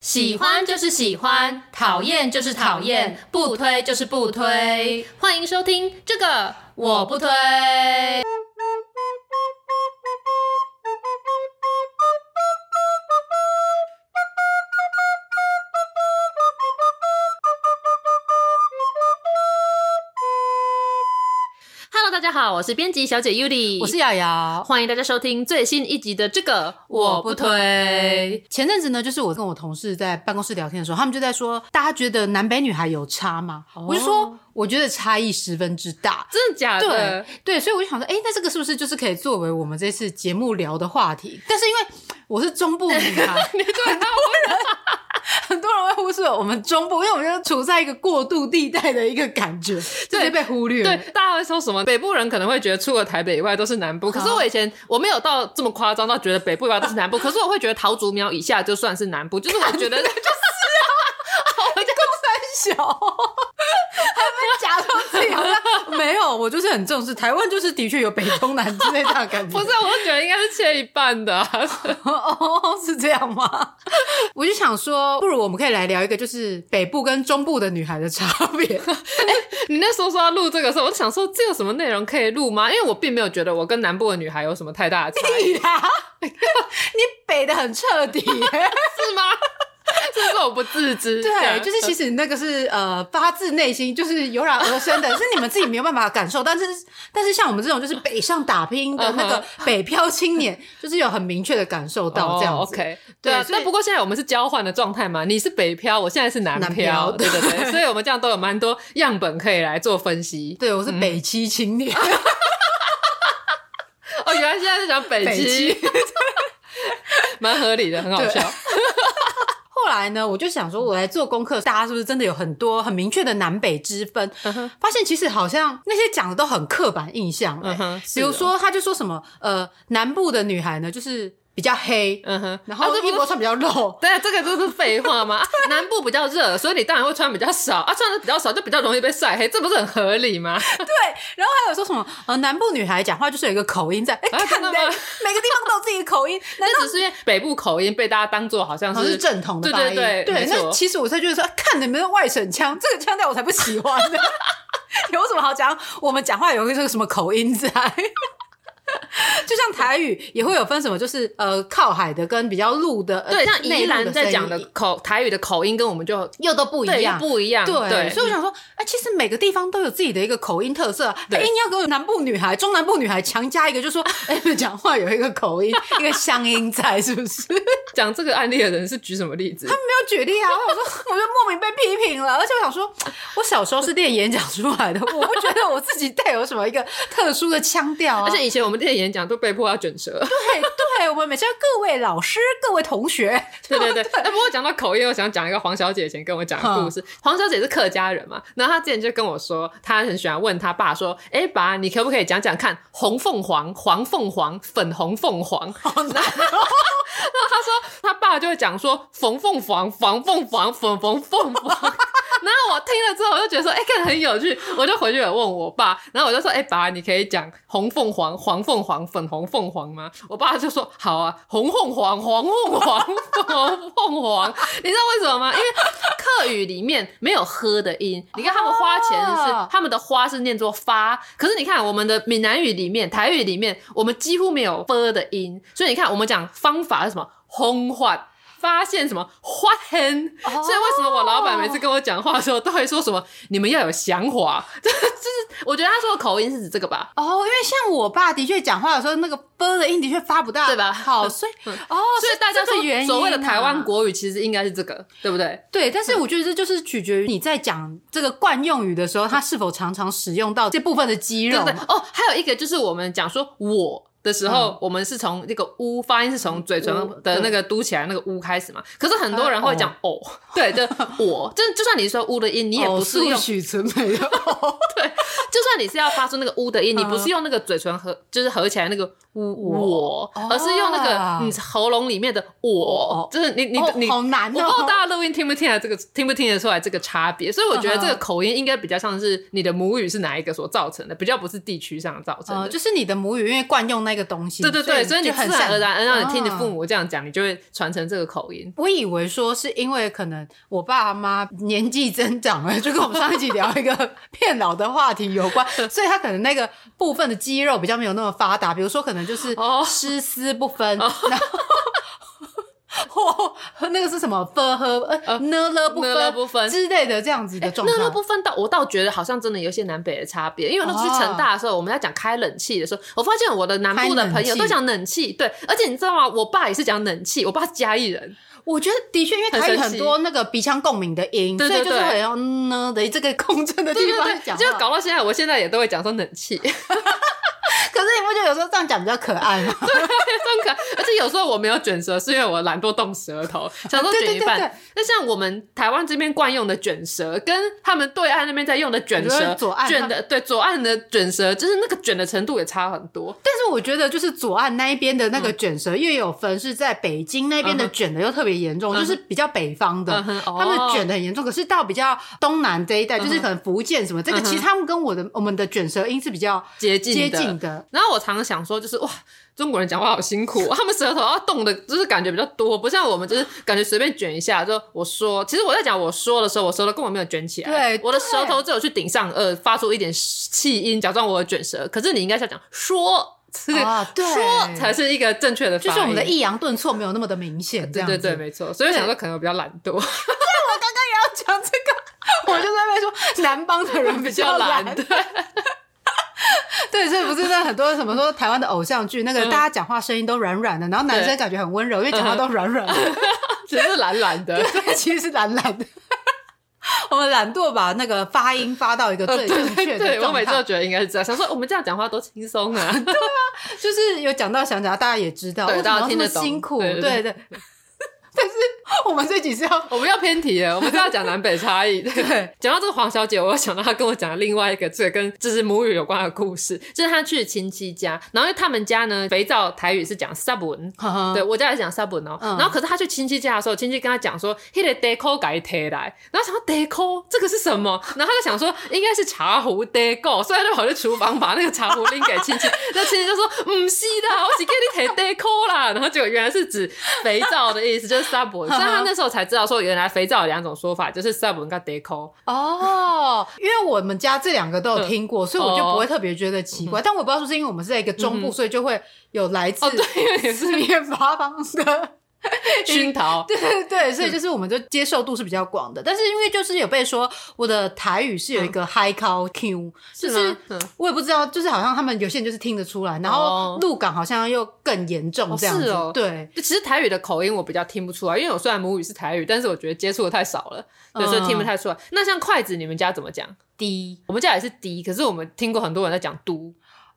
喜欢就是喜欢，讨厌就是讨厌，不推就是不推。欢迎收听这个。我不推。家好，我是编辑小姐 Yuli，我是瑶瑶，欢迎大家收听最新一集的这个我不推。前阵子呢，就是我跟我同事在办公室聊天的时候，他们就在说，大家觉得南北女孩有差吗？Oh. 我就说。我觉得差异十分之大，真的假的？对对，所以我就想说，哎，那这个是不是就是可以作为我们这次节目聊的话题？但是因为我是中部女孩，你对很多人会忽视我们中部，因为我们就处在一个过渡地带的一个感觉，对，就被忽略。对，大家会说什么？北部人可能会觉得除了台北以外都是南部，可是我以前我没有到这么夸张到觉得北部以外都是南部，可是我会觉得桃竹苗以下就算是南部，就是我觉得 就是啊，我就三小。没有，我就是很重视台湾，就是的确有北中南之类的感觉。不是，我就觉得应该是切一半的。哦，是这样吗？我就想说，不如我们可以来聊一个，就是北部跟中部的女孩的差别。哎，你那时候说要录这个时候，我就想说，这有什么内容可以录吗？因为我并没有觉得我跟南部的女孩有什么太大的差异。你北的很彻底，是吗？这是我不自知，对，就是其实那个是呃发自内心，就是油然而生的，是你们自己没有办法感受。但是，但是像我们这种就是北上打拼的那个北漂青年，就是有很明确的感受到这样子。Oh, OK，对啊。那不过现在我们是交换的状态嘛？你是北漂，我现在是南漂，对对。所以我们这样都有蛮多样本可以来做分析。对，我是北七青年。哦，原来现在是讲北七，蛮合理的，很好笑。后来呢，我就想说，我来做功课，大家是不是真的有很多很明确的南北之分？嗯，发现其实好像那些讲的都很刻板印象。嗯哼，比如说，他就说什么，呃，南部的女孩呢，就是。比较黑，嗯哼，然后衣服穿比较露，对啊，这个就是废话吗？南部比较热，所以你当然会穿比较少啊，穿的比较少就比较容易被晒黑，这不是很合理吗？对，然后还有说什么呃，南部女孩讲话就是有一个口音在，哎，看到吗？每个地方都有自己的口音，那只是因为北部口音被大家当做好像是正统的发音，对对对，那其实我才觉得说，看你们的外省腔，这个腔调我才不喜欢呢，有什么好讲？我们讲话有一个这个什么口音在？就像台语也会有分什么，就是呃靠海的跟比较陆的，对，像宜兰在讲的口台语的口音跟我们就又都不一样，不一样。对，所以我想说，哎，其实每个地方都有自己的一个口音特色。哎，硬要给我南部女孩、中南部女孩强加一个，就说 哎，讲话有一个口音，一个乡音在，是不是？讲这个案例的人是举什么例子？他没有举例啊。我说，我就莫名被批评了。而且我想说，我小时候是练演讲出来的，我不觉得我自己带有什么一个特殊的腔调。而且以前我们。练演讲都被迫要卷舌，对对，我们每次各位老师、各位同学，对 对对。那 不过讲到口音，我想讲一个黄小姐以前跟我讲的故事。黄小姐是客家人嘛，然后她之前就跟我说，她很喜欢问她爸说：“哎，爸，你可不可以讲讲看红凤凰、黄凤凰、粉红凤凰？”好难。然后她说，她爸就会讲说：“红凤凰、黄凤凰、粉红凤凰。” 然后我听了之后，我就觉得说，哎、欸，看很有趣，我就回去有问我爸，然后我就说，哎、欸，爸，你可以讲红凤凰、黄凤凰、粉红凤凰吗？我爸就说，好啊，红凤凰、黄凤凰、粉红凤凰。你知道为什么吗？因为客语里面没有喝的音。你看他们花钱是、oh. 他们的花是念作发，可是你看我们的闽南语里面、台语里面，我们几乎没有啵的音。所以你看，我们讲方法是什么？红法。发现什么花 hen，所以为什么我老板每次跟我讲话的时候都会说什么你们要有想法，就是我觉得他说的口音是指这个吧？哦，因为像我爸的确讲话的时候那个啵的音的确发不大，对吧？好，所以 哦，所以大家说所谓的台湾国语其实应该是这个，对不对？对，但是我觉得这就是取决于你在讲这个惯用语的时候，他是否常常使用到这部分的肌肉。对哦，还有一个就是我们讲说我。的时候，嗯、我们是从那个“呜”发音是从嘴唇的那个嘟起来那个“呜”开始嘛？可是很多人会讲“哦”，对，就我，就就算你说“呜”的音，你也不是用许纯美的“哦 ”，对，就算你是要发出那个“呜”的音，你不是用那个嘴唇合，就是合起来那个呜。我，而是用那个你喉咙里面的我，就是你你你，好难哦！我不知道大家录音听不听得这个，听不听得出来这个差别？所以我觉得这个口音应该比较像是你的母语是哪一个所造成的，比较不是地区上造成的。就是你的母语因为惯用那个东西，对对对，所以你自然而然让你听你父母这样讲，你就会传承这个口音。我以为说是因为可能我爸妈年纪增长了，就跟我们上一集聊一个 变老的话题有关，所以他可能那个部分的肌肉比较没有那么发达，比如说可能。就是丝丝不分，然后或 那个是什么分和呃呢了不分不分之类的这样子的状态。呢了不分，倒我倒觉得好像真的有些南北的差别，因为那时候去成大的时候，我们在讲开冷气的时候，我发现我的南部的朋友都讲冷气，对，而且你知道吗？我爸也是讲冷气，我爸是嘉义人。我觉得的确，因为台语很多那个鼻腔共鸣的音，所以就是很要呢的这个共振的地方讲，就搞到现在，我现在也都会讲说冷气。可是你不觉得有时候这样讲比较可爱吗？对，很可爱。而且有时候我没有卷舌，是因为我懒惰动舌头，想说卷一半。那像我们台湾这边惯用的卷舌，跟他们对岸那边在用的卷舌，左岸卷的对左岸的卷舌，就是那个卷的程度也差很多。但是我觉得，就是左岸那一边的那个卷舌，又有分是在北京那边的卷的又特别严重，就是比较北方的，他们卷的很严重。可是到比较东南这一带，就是可能福建什么这个，其实他们跟我的我们的卷舌音是比较接近接近的。然后我常常想说，就是哇，中国人讲话好辛苦，他们舌头要动的，就是感觉比较多，不像我们，就是感觉随便卷一下。就我说，其实我在讲我说的时候，我舌头根本没有卷起来，对，我的舌头只有去顶上颚，发出一点气音，假装我卷舌。可是你应该是要讲说，啊，对，说才是一个正确的就是我们的抑扬顿挫没有那么的明显，这样对对对，没错。所以我想说，可能我比较懒惰。对，我刚刚也要讲这个，我就在那边说，南方的人比较懒，对。对，所以不是那很多什么说台湾的偶像剧，那个大家讲话声音都软软的，然后男生感觉很温柔，因为讲话都软软的，其实是懒懒的，对，其实是懒懒的。我们懒惰把那个发音发到一个最正确的。对，我每次都觉得应该是这样，想说我们这样讲话多轻松啊。对啊，就是有讲到想讲，大家也知道，对，大家听得懂，辛苦，对对。但是我们这集是要，我们要偏题了，我们是要讲南北差异。对，讲到这个黄小姐，我又想到她跟我讲的另外一个这个跟就是母语有关的故事，就是她去亲戚家，然后因为他们家呢肥皂台语是讲 subun，对我家也是讲 subun 哦。然后可是她去亲戚家的时候，亲戚跟她讲说，迄个 deco 改提来，然后想说 deco 这个是什么？然后她就想说应该是茶壶 deco，所以她就跑去厨房把那个茶壶拎给亲戚，那亲戚就说唔是的，我是给你提 deco 啦。然后结果原来是指肥皂的意思，就是。Subway，所以他那时候才知道说，原来肥皂有两种说法，就是 Subway 跟 deco。哦，因为我们家这两个都有听过，所以我就不会特别觉得奇怪。但我不知道说是因为我们是在一个中部，所以就会有来自四面八方的。熏陶，对对对，所以就是我们的接受度是比较广的。但是因为就是有被说我的台语是有一个 high call q，就是我也不知道，就是好像他们有些人就是听得出来，然后鹿港好像又更严重这样子。哦，对，其实台语的口音我比较听不出来，因为我虽然母语是台语，但是我觉得接触的太少了，所以听不太出来。那像筷子，你们家怎么讲？滴，我们家也是滴，可是我们听过很多人在讲嘟。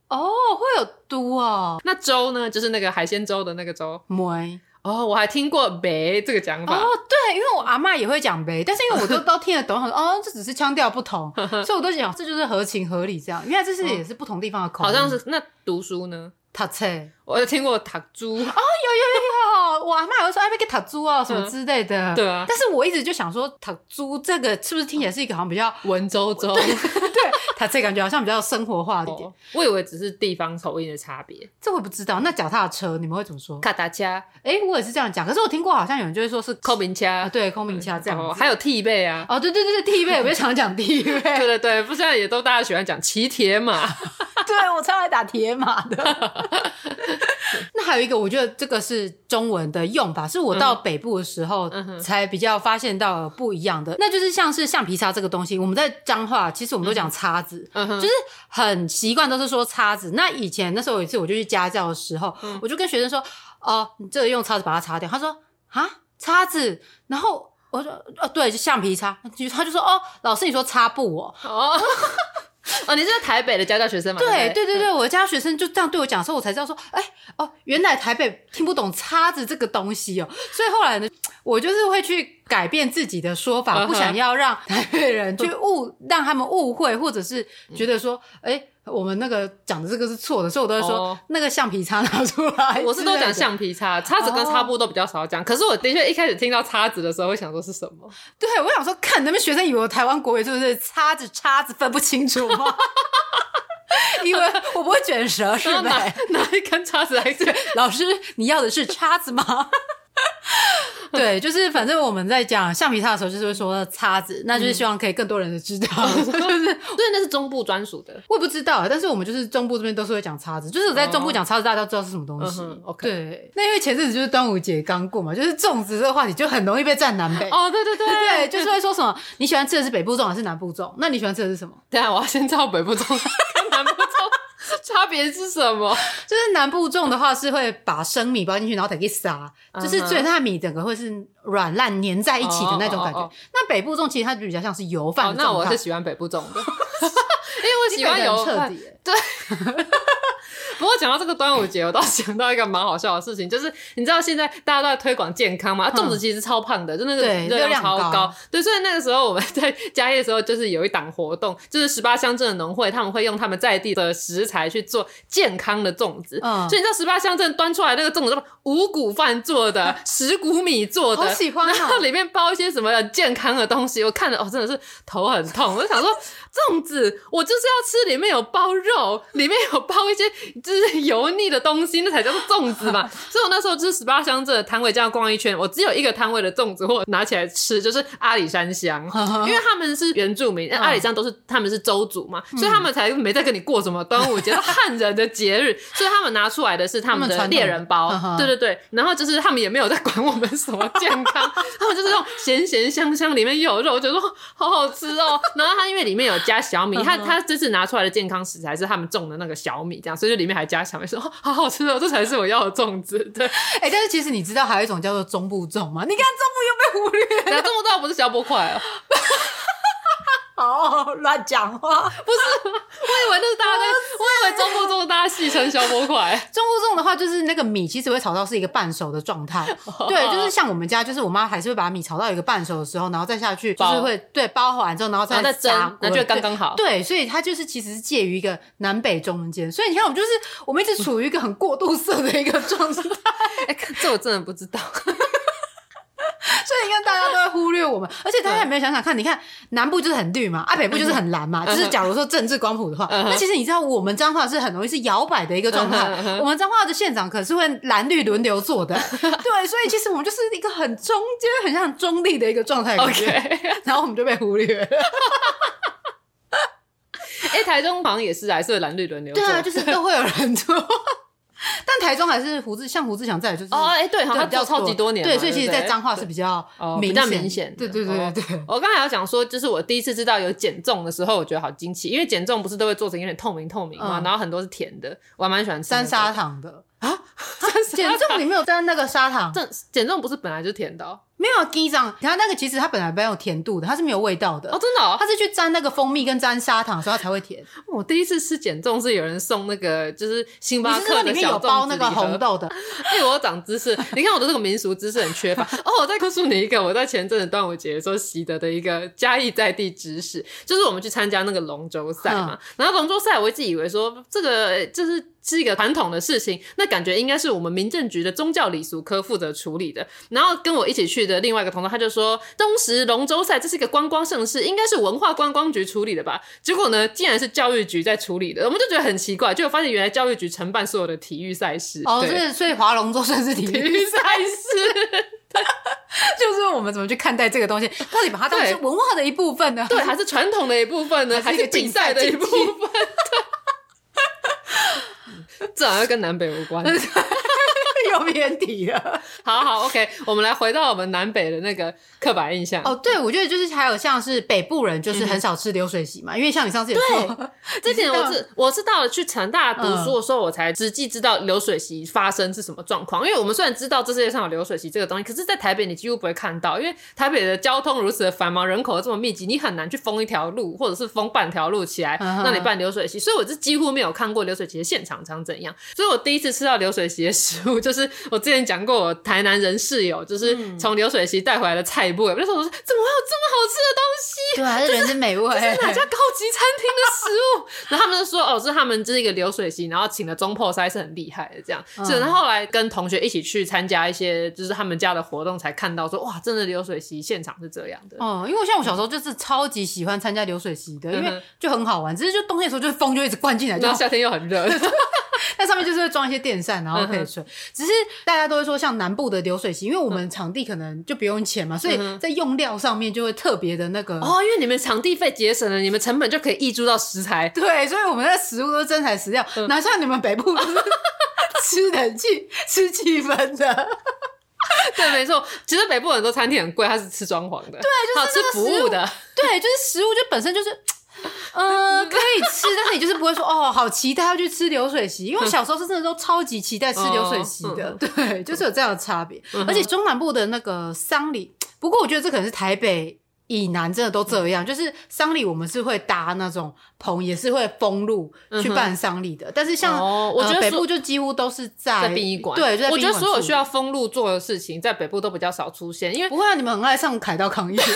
哦，会有嘟哦。那粥呢？就是那个海鲜粥的那个粥。梅。哦，我还听过“呗”这个讲法。哦，对，因为我阿嬷也会讲“呗”，但是因为我都 都听得懂，哦，这只是腔调不同，所以我都讲这就是合情合理这样。原来这是也是不同地方的口音。好像是。那读书呢？读册，我有听过读猪。哦，有有有有，我阿嬷有说哎，别给读书啊什么之类的。对啊。但是我一直就想说，塔猪这个是不是听起来是一个好像比较文绉绉？对。他这感觉好像比较生活化一点，我以为只是地方口音的差别，这我不知道。那脚踏车你们会怎么说？卡达车，哎，我也是这样讲。可是我听过，好像有人就会说是空明车，对，空明车这样。还有替背啊，哦，对对对对，替背，我也常讲替背。对对对，不，现在也都大家喜欢讲骑铁马。对，我超爱打铁马的。那还有一个，我觉得这个是中文的用法，是我到北部的时候才比较发现到不一样的。那就是像是橡皮擦这个东西，我们在彰化其实我们都讲叉子，就是很习惯都是说叉子。那以前那时候有一次我就去家教的时候，我就跟学生说：“哦，你这个用叉子把它擦掉。”他说：“啊，叉子。”然后我说：“哦，对，就橡皮擦。”他就说：“哦，老师你说擦布哦。”哦。哦，你是台北的家教学生吗？对对对对，我的家教学生就这样对我讲的时候，我才知道说，哎哦，原来台北听不懂叉子这个东西哦，所以后来呢，我就是会去改变自己的说法，不想要让台北人去误，让他们误会，或者是觉得说，哎。我们那个讲的这个是错的，所以我都会说、oh. 那个橡皮擦拿出来。我是都讲橡皮擦，叉子跟擦布都比较少讲。Oh. 可是我的确一开始听到叉子的时候，会想说是什么？对，我想说，看那边学生以为我台湾国语是不是叉子叉子分不清楚吗？因为我不会卷舌，是吧？拿一根叉子来卷。老师，你要的是叉子吗？对，就是反正我们在讲橡皮擦的时候，就是会说叉子，那就是希望可以更多人的知道，嗯、就是对，那是中部专属的，我也不知道，但是我们就是中部这边都是会讲叉子，就是我在中部讲叉子，大家都知道是什么东西。嗯、OK，对，那因为前阵子就是端午节刚过嘛，就是粽子这个话题就很容易被占南北。哦，对对对 对，就是会说什么你喜欢吃的是北部粽还是南部粽？那你喜欢吃的是什么？对啊，我要先知道北部粽。差别是什么？就是南部种的话是会把生米包进去，然后再给撒，uh huh. 就是所以它的米整个会是软烂粘在一起的那种感觉。Oh, oh, oh, oh. 那北部种其实它就比较像是油饭。Oh, 那我是喜欢北部种的，因为我喜欢油饭。对。不过讲到这个端午节，我倒想到一个蛮好笑的事情，就是你知道现在大家都在推广健康嘛？粽子其实超胖的，就那个热量超高。对，所以那个时候我们在嘉义的时候，就是有一档活动，就是十八乡镇的农会，他们会用他们在地的食材去做健康的粽子。嗯，所以你知道十八乡镇端出来那个粽子，五谷饭做的，十谷米做的，好喜欢。然后里面包一些什么健康的东西，我看了哦，真的是头很痛。我就想说，粽子我就是要吃里面有包肉，里面有包一些。就是油腻的东西，那才叫做粽子嘛。所以我那时候就是十八乡镇的摊位这样逛一圈，我只有一个摊位的粽子，或拿起来吃，就是阿里山乡，因为他们是原住民，阿里山都是他们是州族嘛，所以他们才没在跟你过什么端午节，是汉人的节日，所以他们拿出来的是他们的猎人包，对对对，然后就是他们也没有在管我们什么健康，他们就是那种咸咸香香，里面又有肉，我觉得说好好吃哦。然后它因为里面有加小米，他他这次拿出来的健康食材是他们种的那个小米，这样，所以就里面还加小米，说 好好吃哦，这才是我要的粽子。对，哎、欸，但是其实你知道还有一种叫做中部粽吗？你看中部又被忽略，那中部粽不是小波块哦。哦，乱讲话，不是，我以为那是大家在，我以为中部粽大家戏称小波块。中不中的话，就是那个米其实会炒到是一个半熟的状态，哦、对，就是像我们家，就是我妈还是会把米炒到一个半熟的时候，然后再下去，就是会对包好完之后，然后再再炸，那就刚刚好对。对，所以它就是其实是介于一个南北中间，所以你看，我们就是我们一直处于一个很过渡色的一个状态。哎、欸，这我真的不知道。所以你看，大家都在忽略我们，而且大家有没有想想看？你看南部就是很绿嘛，啊北部就是很蓝嘛。就是假如说政治光谱的话，那其实你知道，我们彰化是很容易是摇摆的一个状态。我们彰化的县长可是会蓝绿轮流做的，对，所以其实我们就是一个很中间、很像中立的一个状态。OK，然后我们就被忽略了。哎，台中好像也是，还是蓝绿轮流。对啊，就是都会有人做。但台中还是胡志，像胡志强在就是哦，哎，对，好像超级多年，对，所以其实，在彰化是比较比较明显，对对对对。我刚才要讲说，就是我第一次知道有减重的时候，我觉得好惊奇，因为减重不是都会做成有点透明透明嘛，然后很多是甜的，我还蛮喜欢吃三砂糖的。啊，减重里面有沾那个砂糖，这减重不是本来就甜的。没有鸡掌，你看那个其实它本来没有甜度的，它是没有味道的哦，真的，哦，它是去沾那个蜂蜜跟沾砂糖，所以它才会甜。我第一次吃减重是有人送那个，就是星巴克的小里面有包那个红豆的。因为我长知识，你看我的这个民俗知识很缺乏 哦。我再告诉你一个，我在前阵子端午节的时候习得的一个嘉义在地知识，就是我们去参加那个龙舟赛嘛，嗯、然后龙舟赛我一直以为说这个就是。是一个传统的事情，那感觉应该是我们民政局的宗教礼俗科负责处理的。然后跟我一起去的另外一个同事，他就说，东石龙舟赛这是一个观光盛事，应该是文化观光局处理的吧？结果呢，竟然是教育局在处理的，我们就觉得很奇怪，就发现原来教育局承办所有的体育赛事。哦，是，所以划龙舟算是体育赛事，就是我们怎么去看待这个东西？到底把它当成文化的一部分呢？对，还是传统的一部分呢？还是竞赛的一部分？对。这好像跟南北无关。又偏题了。好好，OK，我们来回到我们南北的那个刻板印象。哦，对，我觉得就是还有像是北部人，就是很少吃流水席嘛，嗯、因为像你上次也说，之前我是我是到了去成大读书的时候，我才实际知道流水席发生是什么状况。因为我们虽然知道这世界上有流水席这个东西，可是，在台北你几乎不会看到，因为台北的交通如此的繁忙，人口这么密集，你很难去封一条路，或者是封半条路起来让你办流水席。所以我是几乎没有看过流水席的现场长怎样。所以我第一次吃到流水席的食物，就是我之前讲过，我台南人室友就是从流水席带回来的菜脯。我就说，我说怎么会有这么好吃的东西？对，还是人间美味。这是哪家高级餐厅的食物？然后他们就说，哦，是他们这一个流水席，然后请的中破塞是很厉害的这样。是，然后后来跟同学一起去参加一些就是他们家的活动，才看到说，哇，真的流水席现场是这样的。哦，因为像我小时候就是超级喜欢参加流水席的，因为就很好玩。只是就冬天的时候，就是风就一直灌进来，然后夏天又很热。那上面就是会装一些电扇，然后可以吹。只是大家都会说，像南部的流水席，因为我们场地可能就不用钱嘛，所以在用料上面就会特别的那个。哦，因为你们场地费节省了，你们成本就可以溢注到食材。对，所以我们的食物都是真材实料，哪像你们北部都是吃人气、吃气氛的。对，没错。其实北部很多餐厅很贵，它是吃装潢的。对，就是吃服务的。对，就是食物就本身就是。呃，可以吃，但是你就是不会说哦，好期待要去吃流水席，因为我小时候是真的都超级期待吃流水席的，哦、对，就是有这样的差别。嗯、而且中南部的那个丧礼，不过我觉得这可能是台北以南真的都这样，嗯、就是丧礼我们是会搭那种棚，也是会封路去办丧礼的。嗯、但是像、哦、我觉得、呃、北部就几乎都是在，殡仪馆，对。我觉得所有需要封路做的事情，在北部都比较少出现，因为不会、啊，你们很爱上凯道抗议。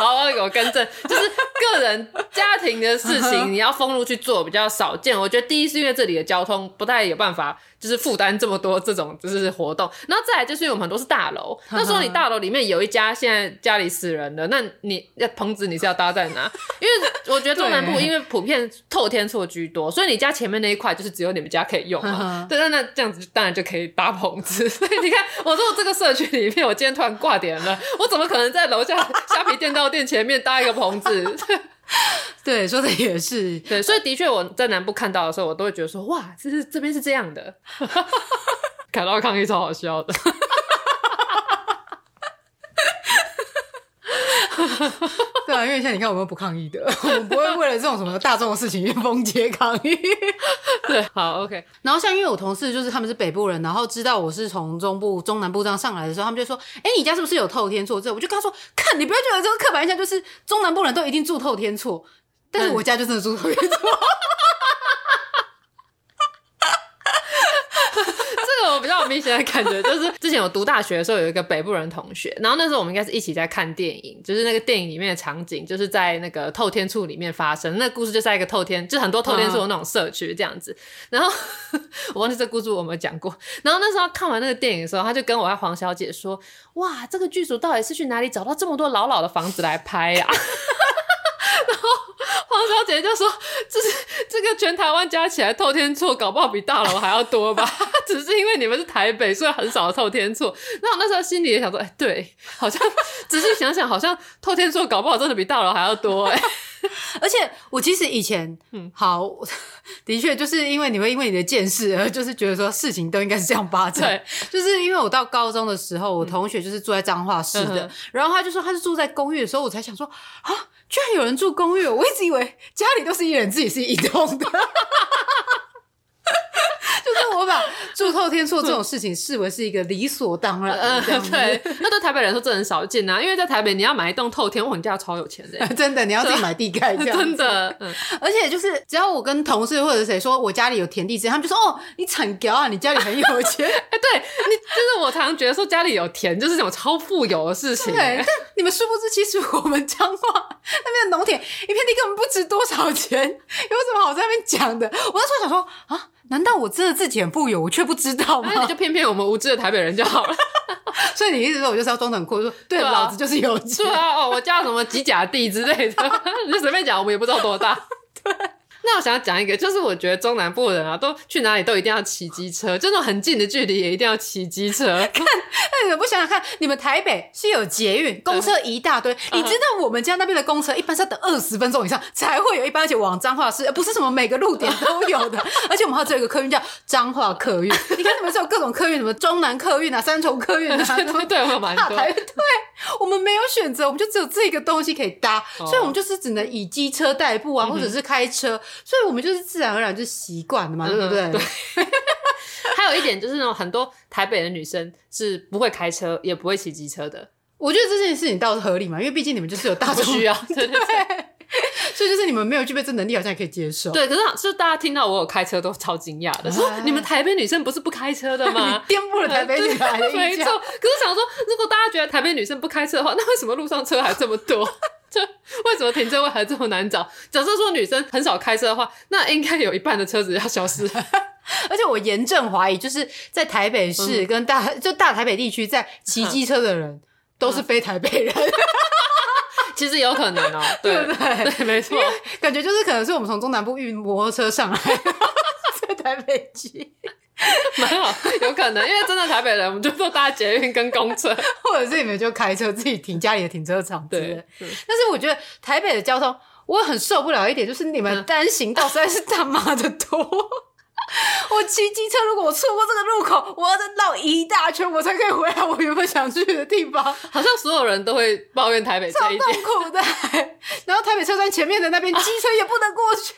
好，我更正，就是个人家庭的事情，你要封路去做比较少见。我觉得第一是因为这里的交通不太有办法。就是负担这么多这种就是活动，然后再来就是因为我们很多是大楼，那时候你大楼里面有一家现在家里死人的，那你要棚子你是要搭在哪？因为我觉得中南部因为普遍透天厝居多，所以你家前面那一块就是只有你们家可以用嘛。对，那那这样子当然就可以搭棚子。所以你看，我说我这个社区里面，我今天突然挂点了，我怎么可能在楼下虾皮电到店前面搭一个棚子？对，说的也是。对，所以的确我在南部看到的时候，我都会觉得说，哇，这是这边是这样的，凯到抗议超好笑的。对啊，因为像你看，我们不抗议的，我们不会为了这种什么大众的事情去 封街抗议。对，好，OK。然后像因为我同事就是他们是北部人，然后知道我是从中部、中南部这样上来的时候，他们就说：“哎，你家是不是有透天厝？”这我就跟他说：“看你不要觉得这个刻板印象就是中南部人都一定住透天厝，但是我家就真的住透天厝。”我比较有明显的感觉，就是之前我读大学的时候，有一个北部人同学，然后那时候我们应该是一起在看电影，就是那个电影里面的场景，就是在那个透天厝里面发生，那故事就在一个透天，就很多透天厝的那种社区这样子。然后我忘记这故事我们讲过。然后那时候看完那个电影的时候，他就跟我家黄小姐说：“哇，这个剧组到底是去哪里找到这么多老老的房子来拍呀？”然 后黄小姐就说：“这是这个全台湾加起来透天厝，搞不好比大楼还要多吧？只是因为你们是台北，所以很少透天厝。”那我那时候心里也想说：“哎，对，好像只是想想，好像透天厝搞不好真的比大楼还要多。”哎，而且我其实以前，嗯，好，的确就是因为你会因为你的见识而就是觉得说事情都应该是这样发展。对，就是因为我到高中的时候，我同学就是住在彰化市的，嗯、然后他就说他是住在公寓的时候，我才想说啊。居然有人住公寓，我一直以为家里都是一人自己是一栋的。就是我把住透天厝这种事情视为是一个理所当然，嗯，对，那对台北人说这很少见呐，因为在台北你要买一栋透天，我们家超有钱的，真的，你要自己买地盖这样，真的，而且就是只要我跟同事或者谁说我家里有田地之类，他们就说哦，你惨屌啊，你家里很有钱，哎，对你，就是我常常觉得说家里有田就是这种超富有的事情，对，但你们殊不知，其实我们彰化那边的农田一片地根本不值多少钱，有什么好在那边讲的？我那时候想说啊。难道我真的自己很富有，我却不知道吗？那你就骗骗我们无知的台北人就好了。所以你一直说我就是要装得很酷，说对，老子就是有钱。对啊，哦，我叫什么吉甲地之类的，你就随便讲，我们也不知道多大。对，那我想要讲一个，就是我觉得中南部人啊，都去哪里都一定要骑机车，就那种很近的距离也一定要骑机车。看，那你们不想想看，你们台北是有捷运，公车一大堆，嗯、你知道我们家那边的公车一般是要等二十分钟以上才会有一班，而且往彰化市，不是什么每个路点都有的。而且我们还有一个客运叫彰化客运，你看你们是有各种客运，什么中南客运啊、三重客运啊，对对，我蛮多。对，我们没有选择，我们就只有这个东西可以搭，哦、所以我们就是只能以机车代步啊，或者是开车。所以我们就是自然而然就习惯了嘛，对不对？对。还有一点就是那种很多台北的女生是不会开车，也不会骑机车的。我觉得这件事情倒是合理嘛，因为毕竟你们就是有大众 需要，对对对。所以就是你们没有具备这能力，好像也可以接受。对，可是是大家听到我有开车都超惊讶的，说你们台北女生不是不开车的吗？颠覆了台北女孩的。没错。可是想说，如果大家觉得台北女生不开车的话，那为什么路上车还这么多？这 为什么停车位还这么难找？假设说女生很少开车的话，那应该有一半的车子要消失。而且我严正怀疑，就是在台北市跟大、嗯、就大台北地区在骑机车的人、嗯、都是非台北人。其实有可能哦、喔，对不对？对，没错。感觉就是可能是我们从中南部运摩托车上来，在 台北去。蛮好，有可能，因为真的台北人，我们就坐搭捷运跟公车，或者是你们就开车自己停家里的停车场。对，但是我觉得台北的交通，我很受不了一点，就是你们单行道实在是他妈的多。我骑机车，如果我错过这个路口，我要再绕一大圈，我才可以回来我原本想去的地方。好像所有人都会抱怨台北这一点，超痛苦的。然后台北车站前面的那边机车也不能过去，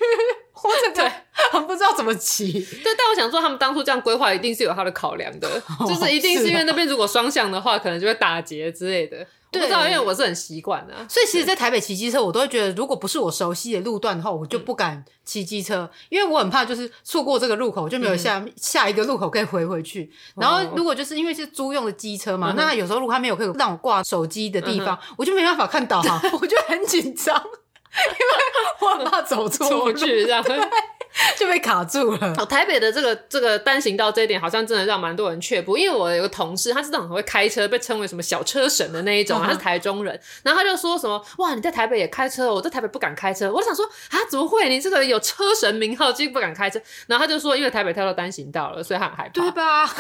我真的很不知道怎么骑。对，但我想说，他们当初这样规划，一定是有他的考量的，就是一定是因为那边如果双向的话，可能就会打结之类的。对，不知道，因为我是很习惯的，所以其实，在台北骑机车，我都会觉得，如果不是我熟悉的路段的话，我就不敢骑机车，因为我很怕就是错过这个路口，就没有下下一个路口可以回回去。然后，如果就是因为是租用的机车嘛，那有时候如果他没有可以让我挂手机的地方，我就没办法看导航，我就很紧张，因为我很怕 走错去这样。就被卡住了。哦，台北的这个这个单行道这一点，好像真的让蛮多人却步。因为我有个同事，他是那种很会开车，被称为什么小车神的那一种，他是台中人。然后他就说什么：“哇，你在台北也开车，我在台北不敢开车。”我想说：“啊，怎么会？你这个有车神名号，竟然不敢开车？”然后他就说：“因为台北跳到单行道了，所以他很害怕。”对吧？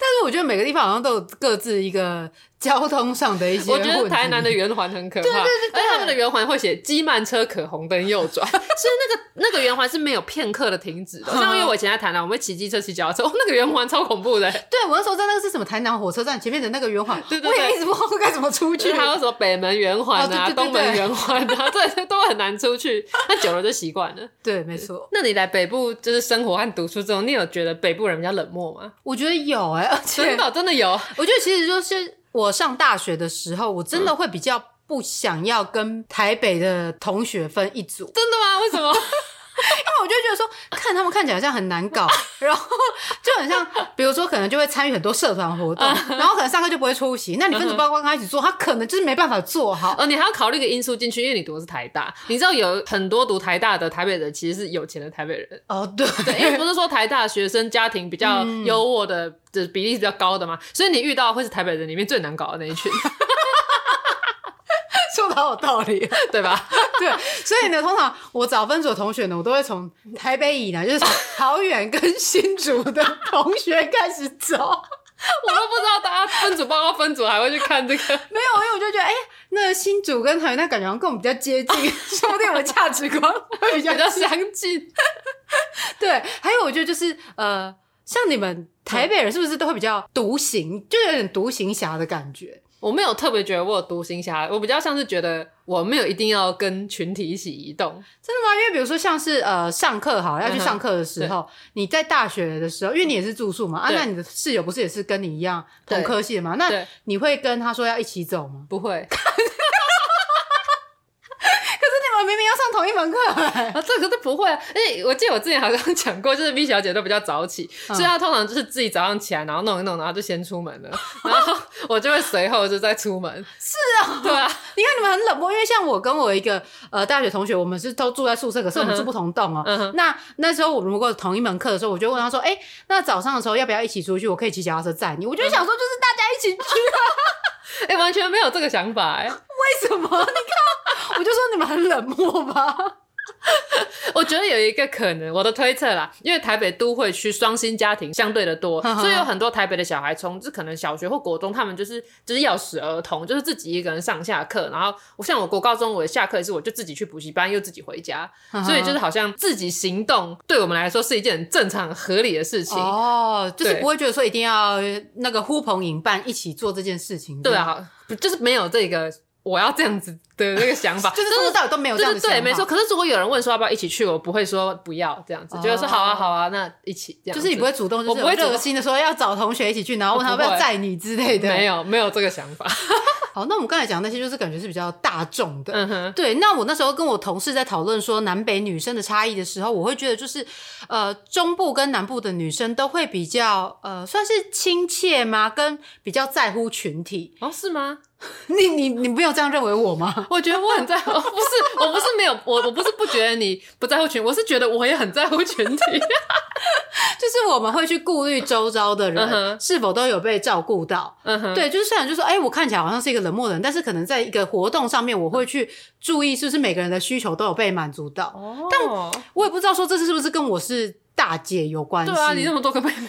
但是我觉得每个地方好像都有各自一个。交通上的一些，我觉得台南的圆环很可怕，对对对对，而且他们的圆环会写“机慢车可红灯右转”，所以那个那个圆环是没有片刻的停止的。像因为我以前在台南，我们骑机车、骑脚踏车，哦，那个圆环超恐怖的。对，我那时候在那个是什么台南火车站前面的那个圆环，对对对，我也一直不知道该怎么出去。还有什么北门圆环啊、哦、东门圆环啊，对，都很难出去。那久了就习惯了。对，没错。那你来北部就是生活和读书之后，你有觉得北部人比较冷漠吗？我觉得有哎、欸，真的真的有。我觉得其实就是。我上大学的时候，我真的会比较不想要跟台北的同学分一组。真的吗？为什么？因为我就觉得说，看他们看起来好像很难搞，然后就很像，比如说可能就会参与很多社团活动，然后可能上课就不会出席。那你分组报告跟他一起做，他可能就是没办法做好。哦，你还要考虑一个因素进去，因为你读的是台大，你知道有很多读台大的台北人其实是有钱的台北人。哦，对，对，因为不是说台大学生家庭比较优渥的的比例是比较高的嘛，所以你遇到会是台北人里面最难搞的那一群。好有道理，对吧？对，所以呢，通常我找分组的同学呢，我都会从台北以南，就是桃园跟新竹的同学开始找。我都不知道大家分组报告分组还会去看这个，没有，因为我就觉得，哎、欸，那新竹跟桃园那感觉好像跟我们比较接近，说不定我的价值观会比较相近。对，还有我觉得就是呃，像你们台北人是不是都会比较独行，就有点独行侠的感觉？我没有特别觉得我有独行侠，我比较像是觉得我没有一定要跟群体一起移动。真的吗？因为比如说像是呃上课好要去上课的时候，嗯、你在大学的时候，因为你也是住宿嘛，啊，那你的室友不是也是跟你一样同科系的吗？那你会跟他说要一起走吗？不会。明明要上同一门课，啊，这个都不会。哎，我记得我之前好像讲过，就是 V 小姐都比较早起，嗯、所以她通常就是自己早上起来，然后弄一弄，然后就先出门了，然后我就会随后就再出门。是啊，对啊。你看你们很冷漠，因为像我跟我一个呃大学同学，我们是都住在宿舍，可是我们住不同栋哦。那那时候我们如果同一门课的时候，我就问他说：“哎，那早上的时候要不要一起出去？我可以骑脚踏车载你。”我就想说，就是大家一起去啊。哎，完全没有这个想法哎。为什么？你看。我就说你们很冷漠吧，我觉得有一个可能，我的推测啦，因为台北都会区双薪家庭相对的多，所以有很多台北的小孩从这可能小学或国中，他们就是就是要匙儿童，就是自己一个人上下课。然后我像我国高中，我下课也是我就自己去补习班，又自己回家，所以就是好像自己行动对我们来说是一件很正常合理的事情哦，就是不会觉得说一定要那个呼朋引伴一起做这件事情。对啊，就是没有这个。我要这样子的那个想法，就是从头到尾都没有这样子想法。对，没错。可是如果有人问说要不要一起去，我不会说不要这样子，就是说好啊好啊，那一起这样。就是你不会主动，我不会热心的说要找同学一起去，然后问他要不要载你之类的。没有，没有这个想法。好，那我们刚才讲那些，就是感觉是比较大众的。嗯哼。对，那我那时候跟我同事在讨论说南北女生的差异的时候，我会觉得就是，呃，中部跟南部的女生都会比较，呃，算是亲切吗？跟比较在乎群体。哦，是吗？你你你没有这样认为我吗？我觉得我很在乎，不是，我不是没有，我我不是不觉得你不在乎群，我是觉得我也很在乎群体，就是我们会去顾虑周遭的人是否都有被照顾到。嗯哼，对，就是虽然就是说，哎、欸，我看起来好像是一个冷漠的人，但是可能在一个活动上面，我会去注意是不是每个人的需求都有被满足到。哦，但我也不知道说这是是不是跟我是大姐有关系。对啊，你那么多个妹妹。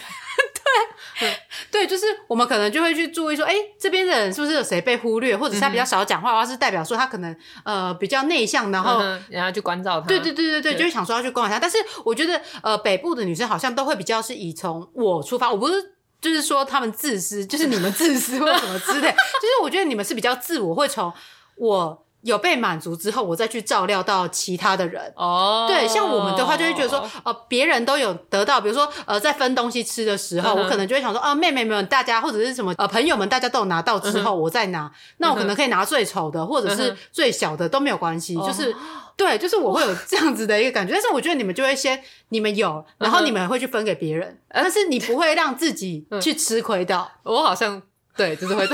对，对，就是我们可能就会去注意说，哎，这边的人是不是有谁被忽略，或者是他比较少讲话，或者是代表说他可能呃比较内向，然后然后去关照他。对对对对对，就会想说要去关照他。但是我觉得呃北部的女生好像都会比较是以从我出发，我不是就是说他们自私，就是你们自私或什么之类，就是我觉得你们是比较自我，会从我。有被满足之后，我再去照料到其他的人。哦，对，像我们的话，就会觉得说，呃，别人都有得到，比如说，呃，在分东西吃的时候，我可能就会想说，啊，妹妹们，大家或者是什么，呃，朋友们，大家都有拿到之后，我再拿，那我可能可以拿最丑的，或者是最小的都没有关系，就是，对，就是我会有这样子的一个感觉。但是我觉得你们就会先，你们有，然后你们会去分给别人，但是你不会让自己去吃亏到。我好像对，就是会。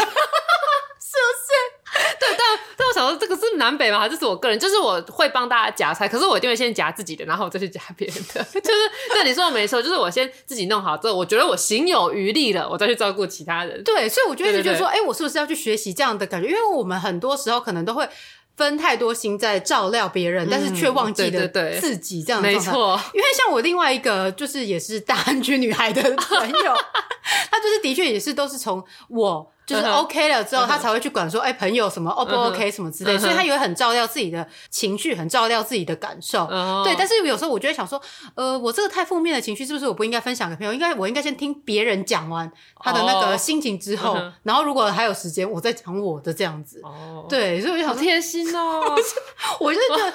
我想说，这个是南北吗？这是我个人，就是我会帮大家夹菜，可是我一定会先夹自己的，然后我再去夹别人的。就是对你说的没错，就是我先自己弄好之后，我觉得我行有余力了，我再去照顾其他人。对，所以我就一直觉得说，哎、欸，我是不是要去学习这样的感觉？因为我们很多时候可能都会分太多心在照料别人，嗯、但是却忘记了自己这样的状态。没错，因为像我另外一个就是也是大安区女孩的朋友，她就是的确也是都是从我。就是 OK 了之后，他才会去管说，哎，朋友什么 O 不 OK 什么之类，所以他也会很照料自己的情绪，很照料自己的感受。对，但是有时候我就会想说，呃，我这个太负面的情绪，是不是我不应该分享给朋友？应该我应该先听别人讲完他的那个心情之后，然后如果还有时间，我再讲我的这样子。哦，对，所以我就好贴心哦。我就是觉得，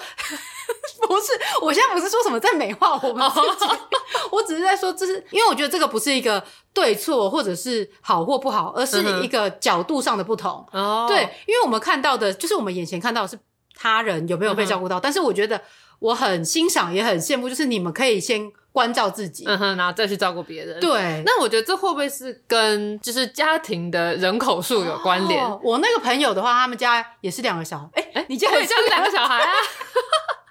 不是，我现在不是说什么在美化我们自己，我只是在说，这是因为我觉得这个不是一个。对错，或者是好或不好，而是一个角度上的不同。哦，对，因为我们看到的，就是我们眼前看到的是他人有没有被照顾到，但是我觉得我很欣赏，也很羡慕，就是你们可以先关照自己，嗯哼，然后再去照顾别人。对，那我觉得这会不会是跟就是家庭的人口数有关联？哦，我那个朋友的话，他们家也是两个小孩。哎哎，你家也是两个小孩啊？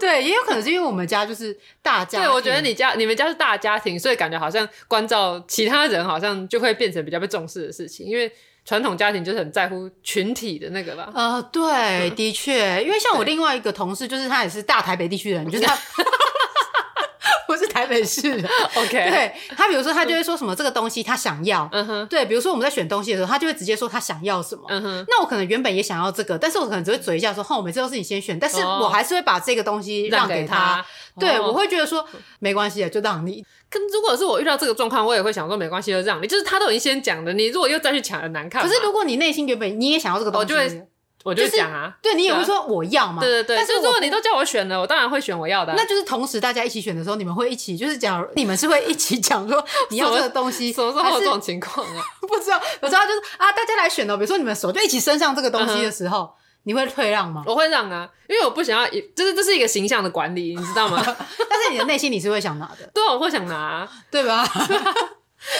对，也有可能是因为我们家就是大家庭。对，我觉得你家、你们家是大家庭，所以感觉好像关照其他人，好像就会变成比较被重视的事情。因为传统家庭就是很在乎群体的那个吧。呃，对，嗯、的确，因为像我另外一个同事，就是他也是大台北地区的人，就是他。不是台北市的，OK。对，他，比如说他就会说什么这个东西他想要，嗯哼。对，比如说我们在选东西的时候，他就会直接说他想要什么，嗯哼。那我可能原本也想要这个，但是我可能只会嘴一下说，哼，我每次都是你先选，但是我还是会把这个东西让给他。对，我会觉得说没关系啊，就让你。跟如果是我遇到这个状况，我也会想说没关系，就让你。就是他都已经先讲了，你如果又再去抢，很难看。可是如果你内心原本你也想要这个东西，我就会。我就讲啊，对，你也会说我要嘛？对对对。但是如果你都叫我选了，我当然会选我要的。那就是同时大家一起选的时候，你们会一起，就是讲你们是会一起讲说 你要这个东西，什么时候有这种情况啊？不知道，我知道就是啊，大家来选哦。比如说你们手就一起伸上这个东西的时候，你会退让吗？我会让啊，因为我不想要，就是这是一个形象的管理，你知道吗？但是你的内心你是会想拿的，对，我会想拿，对吧？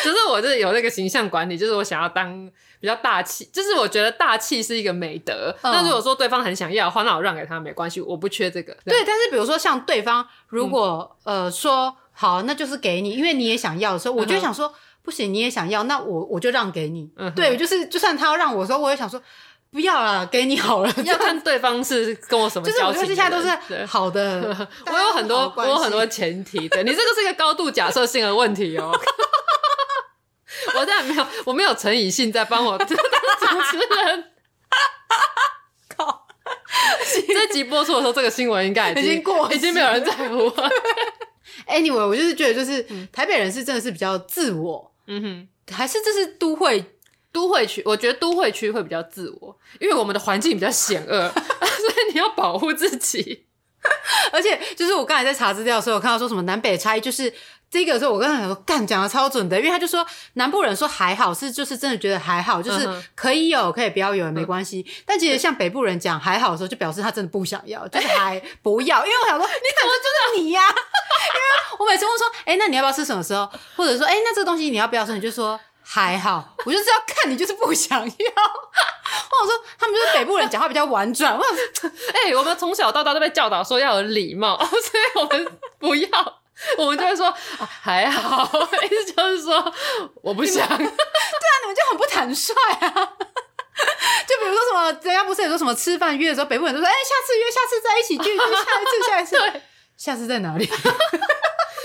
只是我就是有那个形象管理，就是我想要当。比较大气，就是我觉得大气是一个美德。那、嗯、如果说对方很想要的话，那我让给他没关系，我不缺这个。对，但是比如说像对方如果、嗯、呃说好，那就是给你，因为你也想要的时候，我就想说、嗯、不行，你也想要，那我我就让给你。嗯，对，就是就算他要让我说，我也想说不要了，给你好了。要看对方是跟我什么 交情。就是我觉得现在都是好的。我有很多，我有很多前提。的，你这个是一个高度假设性的问题哦。我现在没有，我没有陈以信在帮我 当主持人。靠！这集播出的时候，这个新闻应该已经，已经过，已经没有人在乎了。Anyway，我就是觉得，就是台北人是真的是比较自我。嗯哼，还是这是都会都会区？我觉得都会区会比较自我，因为我们的环境比较险恶，所以你要保护自己。而且，就是我刚才在查资料的时候，我看到说什么南北差异，就是。这个时候我刚才想说，干讲的超准的，因为他就说南部人说还好是就是真的觉得还好，就是可以有可以不要有也没关系。但其实像北部人讲还好的时候，就表示他真的不想要，就是还不要。因为我想说，你怎么知道你呀？因为我每次问说，哎，那你要不要吃什么时候？或者说，哎，那这个东西你要不要吃？你就说还好。我就是要看你就是不想要。或者说，他们就是北部人讲话比较婉转。我说，哎，我们从小到大都被教导说要有礼貌，所以我们不要。我们就会说、啊、还好，意思就是说我不想。对啊，你们就很不坦率啊。就比如说什么，人家不是也说什么吃饭约的时候，北部人都说，哎、下次约，下次再一起聚，下一次，下一次，下次在哪里？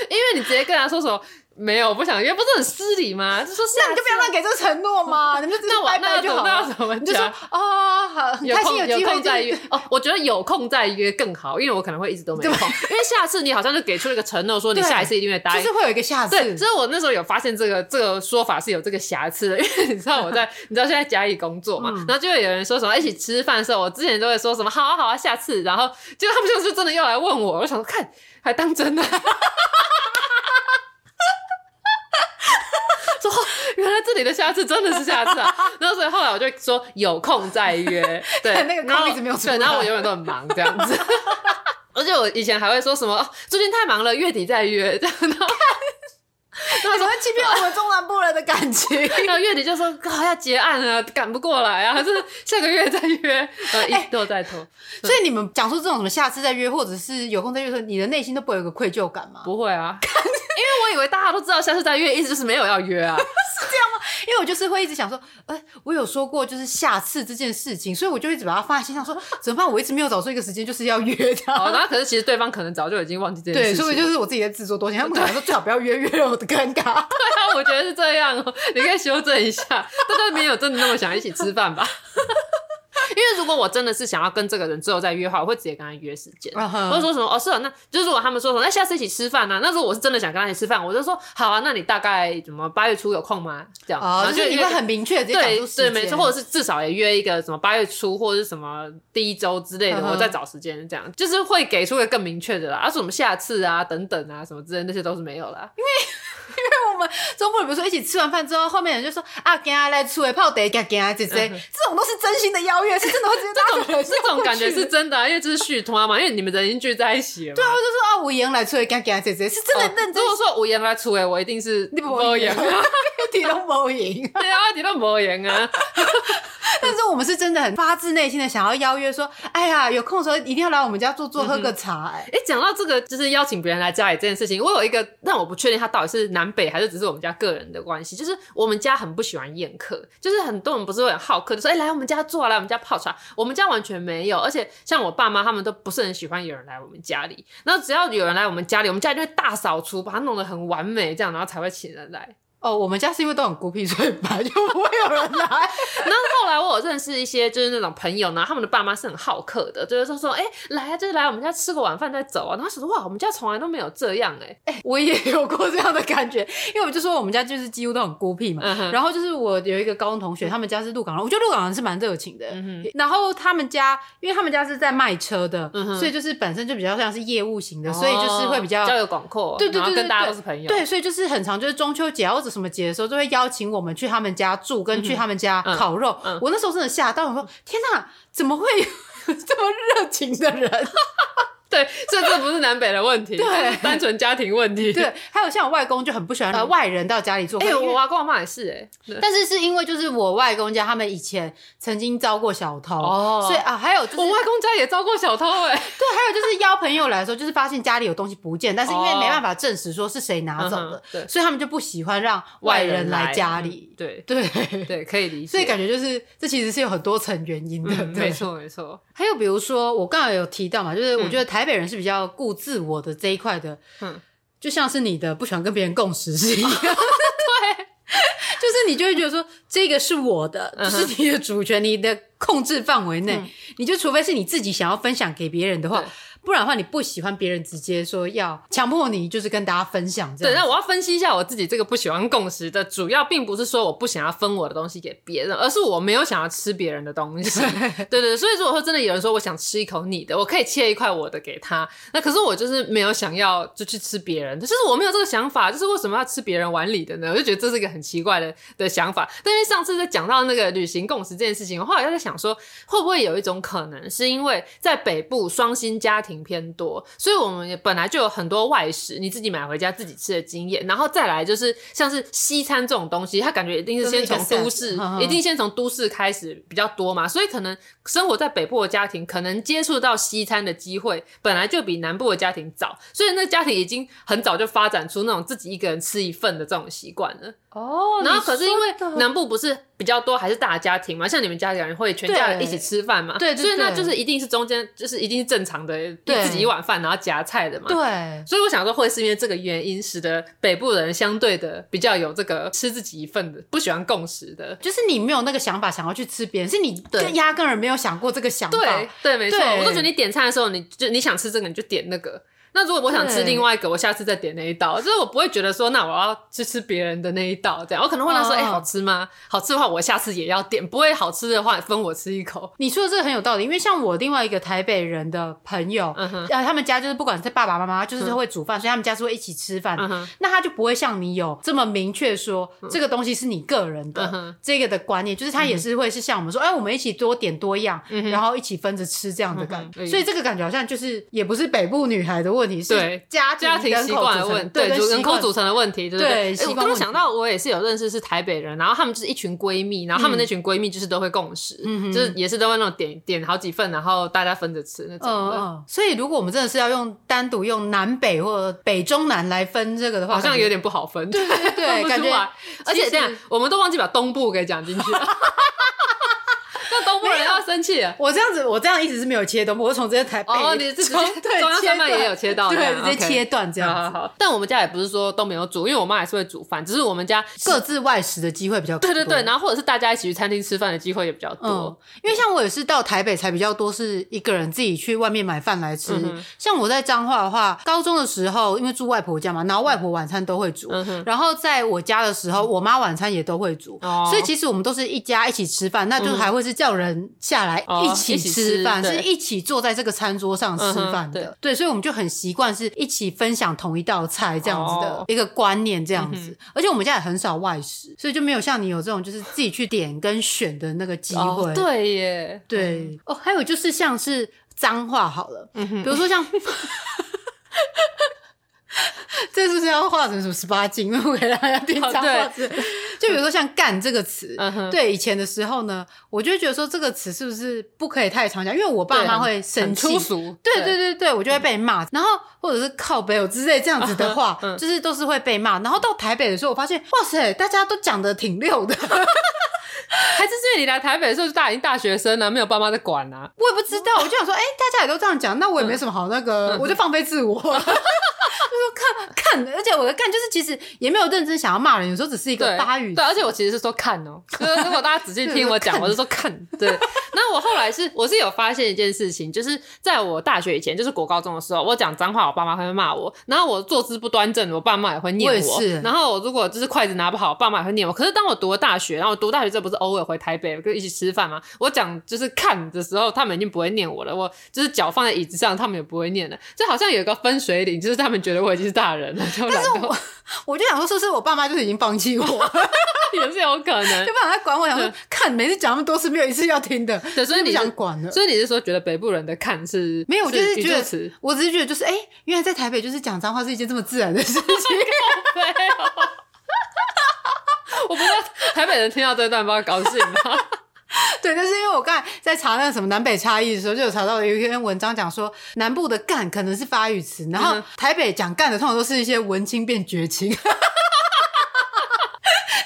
因为你直接跟他说什么。没有，我不想约，不是很失礼吗？就说那你就不要乱给这个承诺嘛，你们就拜拜就好了。那我那怎么讲？你就说哦，好，很开心有机会再约。哦，我觉得有空再约更好，因为我可能会一直都没空。因为下次你好像就给出了一个承诺，说你下一次一定会答应。就是会有一个下次。对，所以我那时候有发现这个这个说法是有这个瑕疵的，因为你知道我在，你知道现在嘉义工作嘛，然后就会有人说什么一起吃饭的时候，我之前都会说什么好啊好啊，下次，然后结果他们就是真的又来问我，我想说看还当真的。原来这里的下次真的是下次啊！然后所以后来我就说有空再约，对，那个空一直没有对，然后我永远都很忙这样子。而且我以前还会说什么，哦，最近太忙了，月底再约这样。那怎么会欺骗我们中南部人的感情？然后月底就说好要结案了，赶不过来啊，还是下个月再约，呃，一拖再拖。所以你们讲出这种什么下次再约，或者是有空再约的时候，你的内心都不会有个愧疚感吗？不会啊。因为我以为大家都知道下次再约，意思就是没有要约啊，是这样吗？因为我就是会一直想说，哎、欸，我有说过就是下次这件事情，所以我就一直把它放在心上，说怎么办？我一直没有找出一个时间，就是要约的。哦，那可是其实对方可能早就已经忘记这件事情。对，所以就是我自己在自作多情。他们可能说最好不要约，约了我的尴尬。对啊，我觉得是这样哦，你可以修正一下，大家没有真的那么想一起吃饭吧？因为如果我真的是想要跟这个人之后再约的话，我会直接跟他约时间，uh. 或者说什么哦，是啊，那就是如果他们说什么，那下次一起吃饭呢、啊？那如果我是真的想跟他一起吃饭，我就说好啊，那你大概怎么八月初有空吗？这样哦，就是你会很明确直接讲出时间，对对，没错，或者是至少也约一个什么八月初或者是什么第一周之类的，uh. 我再找时间这样，就是会给出一个更明确的啦。而、啊、什么下次啊等等啊什么之类的那些都是没有啦，因为。因为我们中部人比如说一起吃完饭之后，后面人就说啊，跟他来出来泡茶，跟跟啊姐姐，这种都是真心的邀约，是真的会直接这种这种感觉是真的，啊，因为这是续摊嘛，因为你们人已经聚在一起了。对啊，我就说啊，五言来出来，跟跟啊姐姐，是真的认真。如果说五言来出来，我一定是你不赢啊，提都不赢，对啊，提都不赢啊。但是我们是真的很发自内心的想要邀约，说，哎呀，有空的时候一定要来我们家坐坐，喝个茶。哎，哎，讲到这个，就是邀请别人来家里这件事情，我有一个，但我不确定他到底是南北还是只是我们家个人的关系。就是我们家很不喜欢宴客，就是很多人不是会很好客，就说，哎，来我们家坐，来我们家泡茶。我们家完全没有，而且像我爸妈他们都不是很喜欢有人来我们家里。然后只要有人来我们家里，我们家就会大扫除，把它弄得很完美，这样然后才会请人来。哦，我们家是因为都很孤僻，所以本来就不会有人来。然后后来我有认识一些就是那种朋友呢，他们的爸妈是很好客的，就是说说，哎、欸，来啊，就是来我们家吃个晚饭再走啊。然后说哇，我们家从来都没有这样哎、欸，哎、欸，我也有过这样的感觉，因为我就说我们家就是几乎都很孤僻嘛。嗯、然后就是我有一个高中同学，他们家是鹿港人，我觉得鹿港人是蛮热情的。嗯、然后他们家，因为他们家是在卖车的，嗯、所以就是本身就比较像是业务型的，哦、所以就是会比较交友广阔，对对对，对，对，跟大家都是朋友。对，所以就是很长，就是中秋节或者什么节的时候，就会。邀请我们去他们家住，跟去他们家烤肉。嗯嗯、我那时候真的吓到，我说：“天哪，怎么会有 这么热情的人？”对，所以这不是南北的问题，对，单纯家庭问题。对，还有像我外公就很不喜欢外人到家里做客。哎，我外公我妈也是哎，但是是因为就是我外公家他们以前曾经遭过小偷，哦所以啊，还有就是我外公家也遭过小偷哎。对，还有就是邀朋友来的时候，就是发现家里有东西不见，但是因为没办法证实说是谁拿走的，对，所以他们就不喜欢让外人来家里。对对对，可以理解。所以感觉就是这其实是有很多层原因的。没错没错。还有比如说我刚才有提到嘛，就是我觉得台北人是比较顾自我的这一块的，嗯，就像是你的不喜欢跟别人共识是一样，对，就是你就会觉得说这个是我的，就是你的主权，你的控制范围内，你就除非是你自己想要分享给别人的话。不然的话，你不喜欢别人直接说要强迫你，就是跟大家分享这样。对，那我要分析一下我自己这个不喜欢共识的主要，并不是说我不想要分我的东西给别人，而是我没有想要吃别人的东西。对，对对，所以如果说真的有人说我想吃一口你的，我可以切一块我的给他。那可是我就是没有想要就去吃别人，就是我没有这个想法，就是为什么要吃别人碗里的呢？我就觉得这是一个很奇怪的的想法。但因为上次在讲到那个旅行共识这件事情，我后来又在想说，会不会有一种可能，是因为在北部双薪家庭偏多。所以我们也本来就有很多外食，你自己买回家自己吃的经验，然后再来就是像是西餐这种东西，它感觉一定是先从都市，一定先从都市开始比较多嘛，所以可能生活在北部的家庭，可能接触到西餐的机会本来就比南部的家庭早，所以那家庭已经很早就发展出那种自己一个人吃一份的这种习惯了。哦，然后可是因为南部不是比较多还是大家庭嘛，像你们家里人会全家人一起吃饭嘛，对，对，对，所以那就是一定是中间就是一定是正常的，对自己一碗饭然后夹菜的嘛，对，所以我想说会是因为这个原因使得北部人相对的比较有这个吃自己一份的，不喜欢共食的，就是你没有那个想法想要去吃别人，是你压根儿没有想过这个想法，对对，没错，我都觉得你点餐的时候，你就你想吃这个你就点那个。那如果我想吃另外一个，我下次再点那一道，就是我不会觉得说，那我要去吃别人的那一道，这样。我可能问他说，哎，好吃吗？好吃的话，我下次也要点；不会好吃的话，分我吃一口。你说的这个很有道理，因为像我另外一个台北人的朋友，嗯哼，他们家就是不管是爸爸妈妈，就是会煮饭，所以他们家是会一起吃饭。嗯哼，那他就不会像你有这么明确说这个东西是你个人的这个的观念，就是他也是会是像我们说，哎，我们一起多点多样，然后一起分着吃这样的感觉。所以这个感觉好像就是也不是北部女孩的问题，是家。家庭习惯的问题，对人口组成的问题，对不对？我刚刚想到，我也是有认识是台北人，然后他们就是一群闺蜜，然后他们那群闺蜜就是都会共识，就是也是都会那种点点好几份，然后大家分着吃那种。嗯，所以如果我们真的是要用单独用南北或者北中南来分这个的话，好像有点不好分。对对对，感觉而且这样，我们都忘记把东部给讲进去了。东部人要生气。了，我这样子，我这样一直是没有切东部，我从这些台北哦，你是从中央三脉也有切到，对，直接切断这样。好好，但我们家也不是说都没有煮，因为我妈还是会煮饭，只是我们家各自外食的机会比较多。对对对，然后或者是大家一起去餐厅吃饭的机会也比较多。因为像我也是到台北才比较多，是一个人自己去外面买饭来吃。像我在彰化的话，高中的时候因为住外婆家嘛，然后外婆晚餐都会煮，然后在我家的时候，我妈晚餐也都会煮，所以其实我们都是一家一起吃饭，那就还会是叫人下来一起吃饭，是一起坐在这个餐桌上吃饭的。对，所以我们就很习惯是一起分享同一道菜这样子的一个观念，这样子。而且我们家也很少外食，所以就没有像你有这种就是自己去点跟选的那个机会。对耶，对哦。还有就是像是脏话好了，嗯比如说像。这是不是要画成什么十八禁？我给大家听脏话词。就比如说像“干”这个词，对以前的时候呢，我就觉得说这个词是不是不可以太常讲？因为我爸妈会生气，粗俗。对对对对，我就会被骂。然后或者是靠北我之类这样子的话，就是都是会被骂。然后到台北的时候，我发现哇塞，大家都讲的挺溜的。还是因为你来台北的时候，就大已经大学生了，没有爸妈在管啊。我也不知道，我就想说，哎，大家也都这样讲，那我也没什么好那个，我就放飞自我。就说看看，而且我的看就是其实也没有认真想要骂人，有时候只是一个发语。对，而且我其实是说看哦，就是如果大家仔细听我讲，我是说看。对，那我后来是我是有发现一件事情，就是在我大学以前，就是国高中的时候，我讲脏话，我爸妈会骂我；然后我坐姿不端正，我爸妈也会念我。然后我如果就是筷子拿不好，我爸妈也会念我。可是当我读了大学，然后我读大学这不是偶尔回台北跟一起吃饭吗？我讲就是看的时候，他们已经不会念我了。我就是脚放在椅子上，他们也不会念了。就好像有一个分水岭，就是他们觉得我已经是大人了。但是我我就想说，是不是我爸妈就是已经放弃我？也是有可能。就不想再管我，想说看每次讲那么多次，没有一次要听的，所以你不想管了。所以你是说觉得北部人的看是没有？我就是觉得，我只是觉得就是哎，原来在台北就是讲脏话是一件这么自然的事情。没有，我不知道台北人听到这段不知道高兴吗？对，但是因为我刚才在查那个什么南北差异的时候，就有查到有一篇文章讲说，南部的干可能是发语词，然后台北讲干的通常都是一些文青变绝情。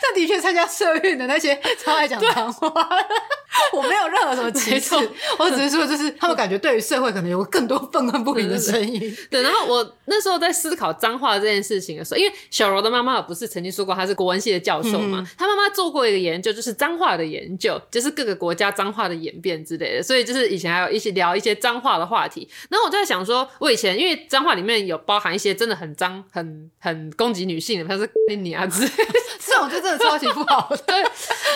但的确参加社运的那些超爱讲脏话。我没有任何什么歧视，我只是说，就是他们感觉对于社会可能有更多愤恨不平的声音。对，然后我那时候在思考脏话这件事情的时候，因为小柔的妈妈不是曾经说过她是国文系的教授嘛，她妈妈做过一个研究，就是脏话的研究，就是各个国家脏话的演变之类的。所以就是以前还有一些聊一些脏话的话题。然后我就在想说，我以前因为脏话里面有包含一些真的很脏、很很攻击女性的，像是 你啊之类的，这种就真的超级不好。对，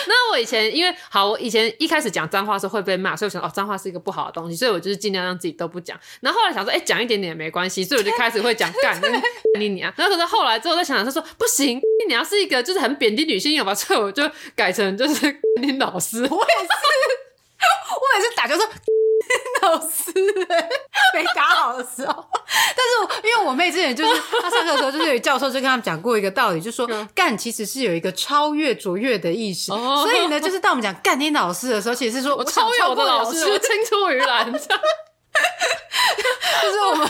那我以前因为好，我以前一开开始讲脏话是会被骂，所以我想哦，脏话是一个不好的东西，所以我就是尽量让自己都不讲。然后后来想说，哎、讲一点点也没关系，所以我就开始会讲干你你啊。然后可是后来之后再想想，他说不行，你要是一个就是很贬低女性有吧，所以我就改成就是 你老师。我也是，我也是打就说。老师没打好的时候，但是因为我妹之前就是她上课的时候，就是有教授就跟他们讲过一个道理，就说干其实是有一一个超越卓越的意识，所以呢，就是当我们讲干你老师的时候，其实是说我超越我的老师，我青出于蓝，就是我们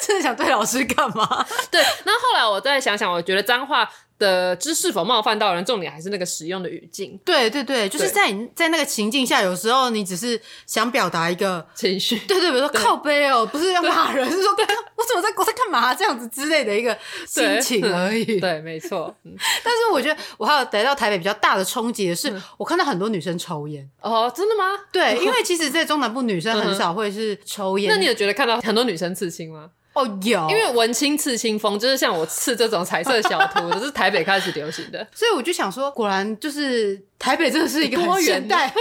真的想对老师干嘛？对。那后来我再想想，我觉得脏话的知是否冒犯到人，重点还是那个使用的语境。对对对，就是在你在那个情境下，有时候你只是想表达一个情绪。对对，比如说靠背哦，不是要骂人，是说我怎么在我在干嘛这样子之类的一个心情 而已。对，没错。但是我觉得我还有来到台北比较大的冲击的是，我看到很多女生抽烟。哦，真的吗？对，因为 其实，在中南部女生很少会是抽烟。那你有觉得看到很多女生刺青吗？哦，有，因为文青刺青风就是像我刺这种彩色小图，这是台北开始流行的，所以我就想说，果然就是台北真的是一个很现代。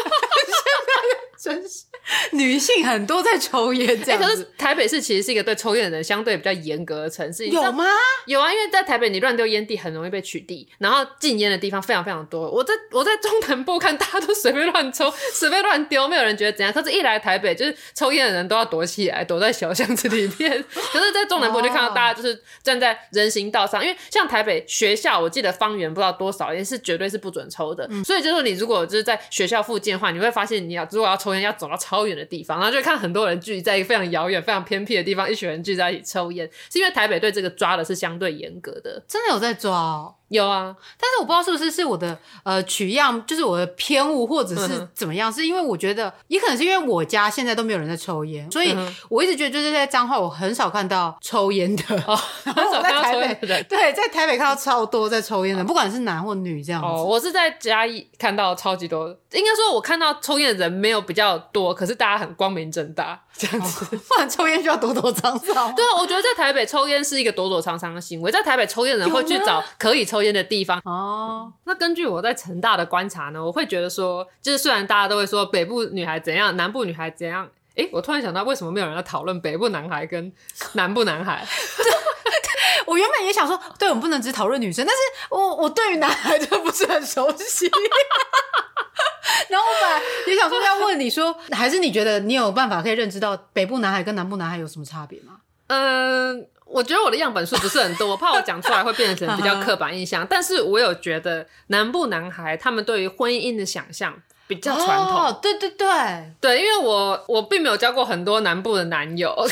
真是女性很多在抽烟这样可是台北市其实是一个对抽烟的人相对比较严格的城市。有吗？有啊，因为在台北你乱丢烟蒂很容易被取缔，然后禁烟的地方非常非常多。我在我在中南部看大家都随便乱抽，随便乱丢，没有人觉得怎样。可是，一来台北就是抽烟的人都要躲起来，躲在小巷子里面。可是，在中南部就看到大家就是站在人行道上，因为像台北学校，我记得方圆不知道多少，也是绝对是不准抽的。嗯、所以，就是你如果就是在学校附近的话，你会发现你要如果要抽。要走到超远的地方，然后就看很多人聚在一个非常遥远、非常偏僻的地方，一群人聚在一起抽烟，是因为台北对这个抓的是相对严格的，真的有在抓。有啊，但是我不知道是不是是我的呃取样，就是我的偏误，或者是怎么样？嗯、是因为我觉得也可能是因为我家现在都没有人在抽烟，所以我一直觉得就是在彰化，我很少看到抽烟的。哦，很少看到抽烟的。对，在台北看到超多在抽烟的，哦、不管是男或女这样子。哦，我是在嘉义看到超级多，应该说我看到抽烟的人没有比较多，可是大家很光明正大这样子。哦、不然抽烟就要躲躲藏藏。对啊，我觉得在台北抽烟是一个躲躲藏藏的行为，在台北抽烟的人会去找可以抽烟的地方。哦。哦，那根据我在成大的观察呢，我会觉得说，就是虽然大家都会说北部女孩怎样，南部女孩怎样，诶，我突然想到，为什么没有人在讨论北部男孩跟南部男孩？我原本也想说，对，我们不能只讨论女生，但是我我对于男孩就不是很熟悉。然后我本来也想说要问你说，还是你觉得你有办法可以认知到北部男孩跟南部男孩有什么差别吗？嗯。我觉得我的样本数不是很多，我怕我讲出来会变成比较刻板印象。但是我有觉得南部男孩他们对于婚姻的想象比较传统。哦，对对对，对，因为我我并没有交过很多南部的男友。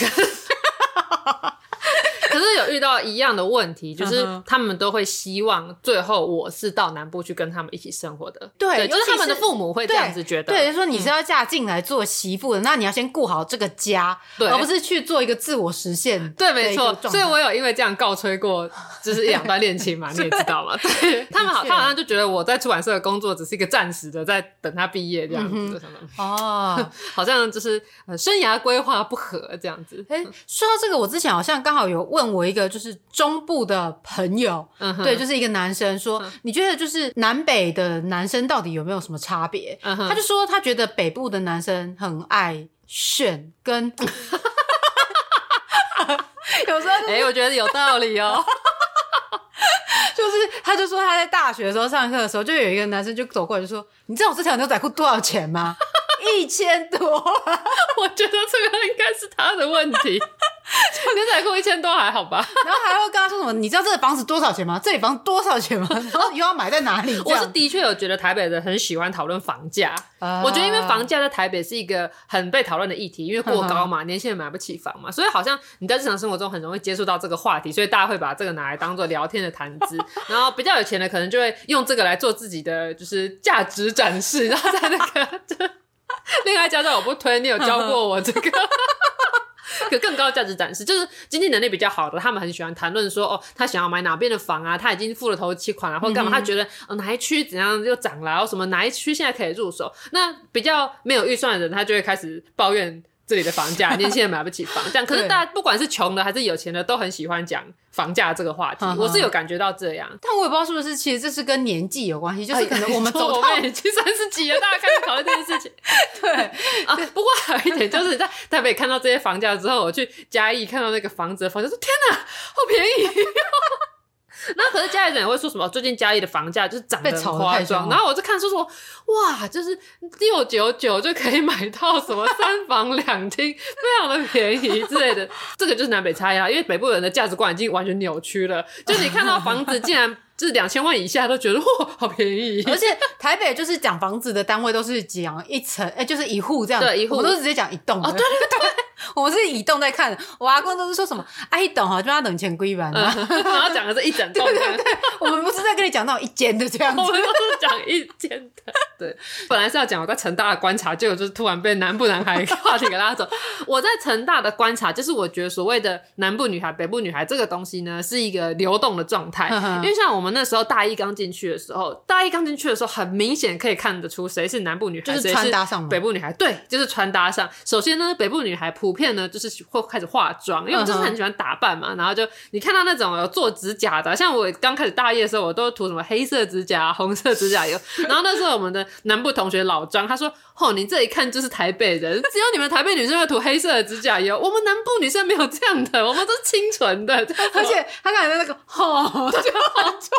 遇到一样的问题，就是他们都会希望最后我是到南部去跟他们一起生活的。对，就是他们的父母会这样子觉得。对，就是说你是要嫁进来做媳妇的，那你要先顾好这个家，而不是去做一个自我实现。对，没错。所以我有因为这样告吹过，就是一两段恋情嘛，你也知道嘛。对，他们好，他好像就觉得我在出版社的工作只是一个暂时的，在等他毕业这样子。哦，好像就是呃生涯规划不合这样子。哎，说到这个，我之前好像刚好有问。我一个就是中部的朋友，嗯、对，就是一个男生说，嗯、你觉得就是南北的男生到底有没有什么差别？嗯、他就说他觉得北部的男生很爱炫，跟 有时候哎、我觉得有道理哦。就是他就说他在大学的时候上课的时候，就有一个男生就走过来就说：“你知道我这条牛仔裤多少钱吗？一千多。”我觉得这个应该是他的问题。牛仔裤一千多还好吧？然后还会跟他说什么？你知道这个房子多少钱吗？这里房子多少钱吗？然后以后要买在哪里？我是的确有觉得台北人很喜欢讨论房价。Uh, 我觉得因为房价在台北是一个很被讨论的议题，因为过高嘛，年轻人买不起房嘛，所以好像你在日常生活中很容易接触到这个话题，所以大家会把这个拿来当做聊天的谈资。然后比较有钱的可能就会用这个来做自己的就是价值展示，然后在那个恋爱教教我不推，你有教过我这个。可更高的价值展示，就是经济能力比较好的，他们很喜欢谈论说，哦，他想要买哪边的房啊，他已经付了头期款啊，或者干嘛，他觉得哦哪一区怎样又涨了，然后什么哪一区现在可以入手。那比较没有预算的人，他就会开始抱怨。这里的房价，年轻人买不起房，这样。可是大家不管是穷的还是有钱的，都很喜欢讲房价这个话题。我是有感觉到这样，但我也不知道是不是，其实这是跟年纪有关系，就是可能我们走到已经三十几了，大家开始考虑这件事情。对 啊，不过还有一点就是在台北看到这些房价之后，我去嘉义看到那个房子的房价，说天哪，好便宜。那可是家里人也会说什么？最近家里的房价就是涨得很夸张，然后我就看说说，哇，就是六九九就可以买到什么三房两厅，非常的便宜之类的。这个就是南北差异啊，因为北部人的价值观已经完全扭曲了，就你看到房子竟然。就是两千万以下都觉得哇，好便宜，而且台北就是讲房子的单位都是讲一层，哎、欸，就是一户这样，对，一户，我们都是直接讲一栋。哦，对对对，我们是一栋在看，我阿公都是说什么啊一栋哈，就要等钱归完，然后讲的是一整栋，对对对，我们不是在跟你讲那种一间的这样子，我们都是讲一间的。对，本来是要讲我在成大的观察，结果就是突然被南部男孩 话题给拉走。我在成大的观察，就是我觉得所谓的南部女孩、北部女孩这个东西呢，是一个流动的状态，因为像我们。那时候大一刚进去的时候，大一刚进去的时候，很明显可以看得出谁是南部女孩，谁是北部女孩。对，就是穿搭上。首先呢，北部女孩普遍呢就是会开始化妆，因为我就是很喜欢打扮嘛。然后就你看到那种有做指甲的，像我刚开始大一的时候，我都涂什么黑色指甲、红色指甲油。然后那时候我们的南部同学老张他说：“哦，你这一看就是台北人，只有你们台北女生会涂黑色的指甲油，我们南部女生没有这样的，我们都是清纯的。”而且他刚才那个哦，就很重。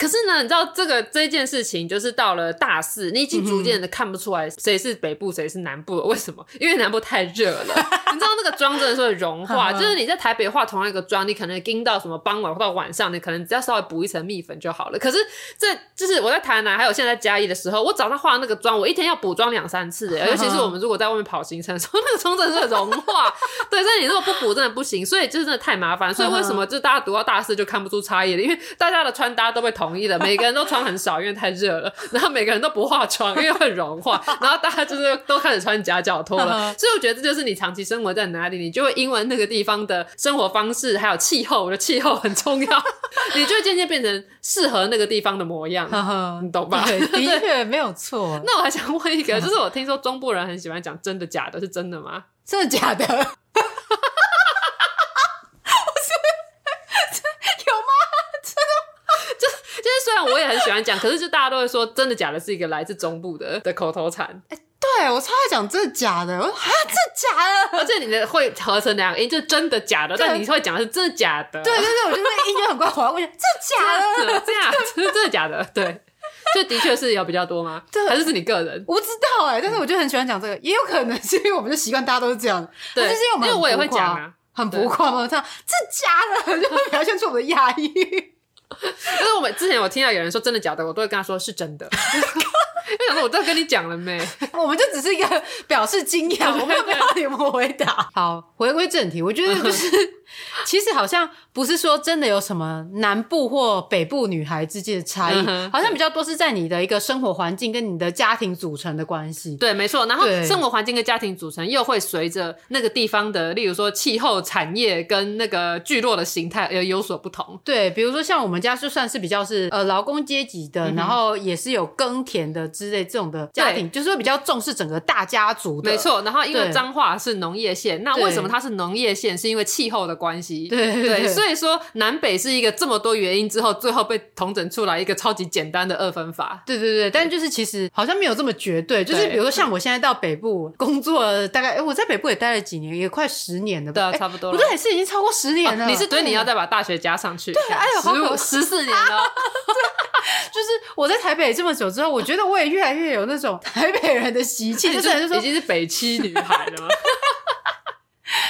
可是呢，你知道这个这件事情，就是到了大四，你已经逐渐的看不出来谁是北部，谁是南部了。为什么？因为南部太热了。你知道那个妆真的是会融化，就是你在台北化同样一个妆，你可能盯到什么傍晚或到晚上，你可能只要稍微补一层蜜粉就好了。可是这就是我在台南，还有现在在嘉义的时候，我早上化那个妆，我一天要补妆两三次，尤其是我们如果在外面跑行程的时候，那个妆真的是会融化。对，所以你如果不补，真的不行。所以就是真的太麻烦。所以为什么就大家读到大四就看不出差异了？因为大家的穿搭都被同。统一的，每个人都穿很少，因为太热了。然后每个人都不化妆，因为会融化。然后大家就是都开始穿夹脚拖了。所以我觉得这就是你长期生活在哪里，你就会因为那个地方的生活方式还有气候，我的气候很重要，你就会渐渐变成适合那个地方的模样。你懂吧？对，的确没有错。那我还想问一个，就是我听说中部人很喜欢讲真的假的，是真的吗？真的假的？我也很喜欢讲，可是就大家都会说真的假的，是一个来自中部的的口头禅。哎、欸，对我超爱讲真的假的，我说啊，真的假的，而且你的会合成两个音，就真的假的，但你会讲的是真的假的。对对对，我觉得音乐很怪，我要问真的假的，这样是真的假的，对，这的确是有比较多吗？对，还是是你个人？我不知道哎、欸，但是我就很喜欢讲这个，也有可能是因为我们就习惯，大家都是这样。对，就是因为我们因为我也会讲啊，很浮夸嘛，这样真的假的，就会表现出我的压抑。因 为我们之前我听到有人说真的假的，我都会跟他说是真的。因为想说我都跟你讲了没？我们就只是一个表示惊讶，我没有要你们回答。好，回归正题，我觉得就是。其实好像不是说真的有什么南部或北部女孩之间的差异，嗯，好像比较多是在你的一个生活环境跟你的家庭组成的关系。对，没错。然后生活环境跟家庭组成又会随着那个地方的，例如说气候、产业跟那个聚落的形态而有所不同。对，比如说像我们家就算是比较是呃劳工阶级的，嗯，然后也是有耕田的之类这种的家庭，就是会比较重视整个大家族的。没错。然后因为彰化是农业县，那为什么它是农业县？是因为气候的关系。对对，对，所以说南北是一个这么多原因之后，最后被统整出来一个超级简单的二分法。对对对，但就是其实好像没有这么绝对。就是比如说像我现在到北部工作了，大概哎我在北部也待了几年，也快十年了吧。对，差不多了。不对，是已经超过十年了。你是对你要再把大学加上去。对，哎呦，十五十 十四年了。就是我在台北这么久之后，我觉得我也越来越有那种台北人的习气，就是已经是北七女孩了吗？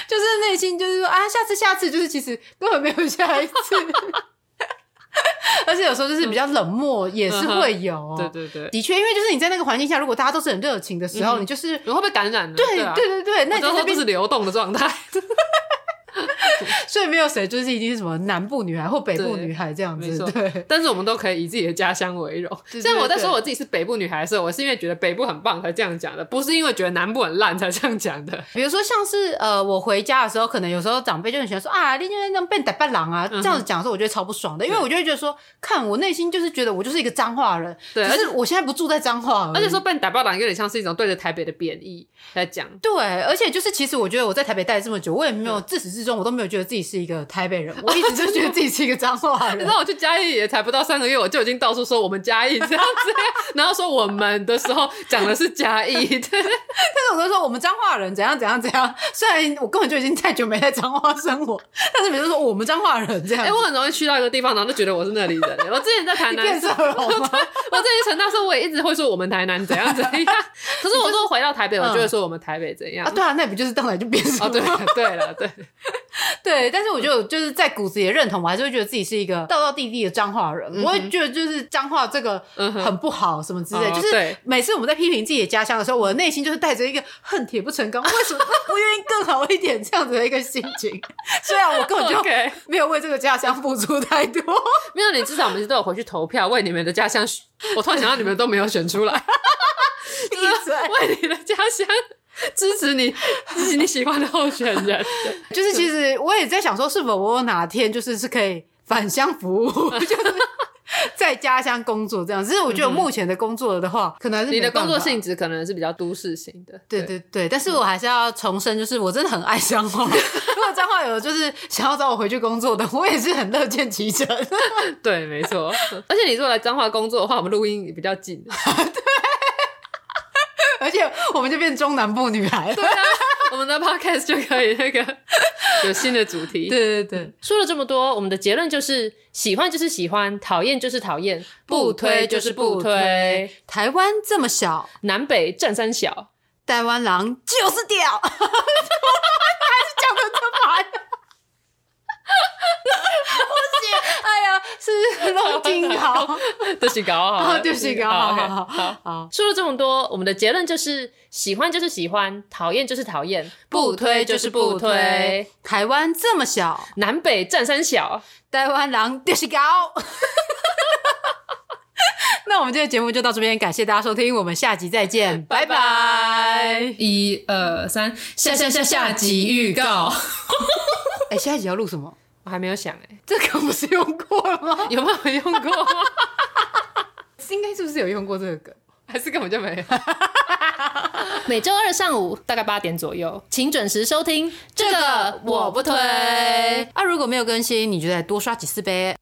就是内心就是说啊，下次下次，就是其实根本没有下一次。而且有时候就是比较冷漠，也是会有。对对对，的确，因为就是你在那个环境下，如果大家都是很热情的时候，你就是你会被感染的。对对对对，那时候不是流动的状态。所以没有谁就是一定是什么南部女孩或北部女孩这样子，对。但是我们都可以以自己的家乡为荣。像我在说我自己是北部女孩的时候，我是因为觉得北部很棒才这样讲的，不是因为觉得南部很烂才这样讲的。比如说像是呃，我回家的时候，可能有时候长辈就很喜欢说啊，你今天那变大半狼啊，这样子讲的时候，我觉得超不爽的，因为我就会觉得说，看我内心就是觉得我就是一个彰化人，对，而且我现在不住在彰化，而且说变大半狼有点像是一种对着台北的贬义在讲。对，而且就是其实我觉得我在台北待了这么久，我也没有自始至终我都没有觉得自己是一个。台北人，我一直就觉得自己是一个彰化人。你知道我去嘉义也才不到三个月，我就已经到处说我们嘉义这样子，然后说我们的时候讲的是嘉义，对。但是我都说我们彰化人怎样怎样怎样。虽然我根本就已经太久没在彰化生活，但是比如说我们彰化人这样。哎、欸，我很容易去到一个地方，然后就觉得我是那里人。我之前在台南，我之前成大时候我也一直会说我们台南怎样怎样。可是我说回到台北，我就会说我们台北怎样、嗯、啊？对啊，那不就是当然就变成哦？对对了，对 对，但是我就。就就是在骨子里认同，我还是会觉得自己是一个道道地地的彰化人。我会觉得就是彰化这个很不好，什么之类。就是每次我们在批评自己的家乡的时候，我的内心就是带着一个恨铁不成钢，为什么不 愿意更好一点这样子的一个心情。虽然我根本就 没有为这个家乡付出太多，没有你至少我们都有回去投票为你们的家乡。我突然想到你们都没有选出来，闭嘴！为你的家乡。支持你，支持你喜欢的候选人。就是其实我也在想说，是否我哪天就是是可以返乡服务，就是在家乡工作这样。只是我觉得目前的工作的话，可能是你的工作性质可能是比较都市型的。对对对，但是我还是要重申，就是我真的很爱彰化。如果彰化有就是想要找我回去工作的，我也是很乐见其成。对，没错。而且你如果来彰化工作的话，我们录音也比较近。对。而且我们就变中南部女孩，对啊，我们的 podcast 就可以那个有新的主题。对对对，说了这么多，我们的结论就是：喜欢就是喜欢，讨厌就是讨厌，不推就是不推。台湾这么小，南北占三小，台湾狼就是屌，还是讲的这么。是龙金 好，都是搞好，都是搞好，好，好，好。说了这么多，我们的结论就是：喜欢就是喜欢，讨厌就是讨厌，不推就是不推。台湾这么小，南北占三小，台湾狼就是搞。那我们这个节目就到这边，感谢大家收听，我们下集再见，拜拜。一二三，下下下下集预告。哎、欸，下一集要录什么？我还没有想哎、欸，这个不是用过了吗？有没有用过？应该是不是有用过这个梗？还是根本就没有？每周二上午大概八点左右，请准时收听。这个我不推。啊，如果没有更新，你就再多刷几次呗。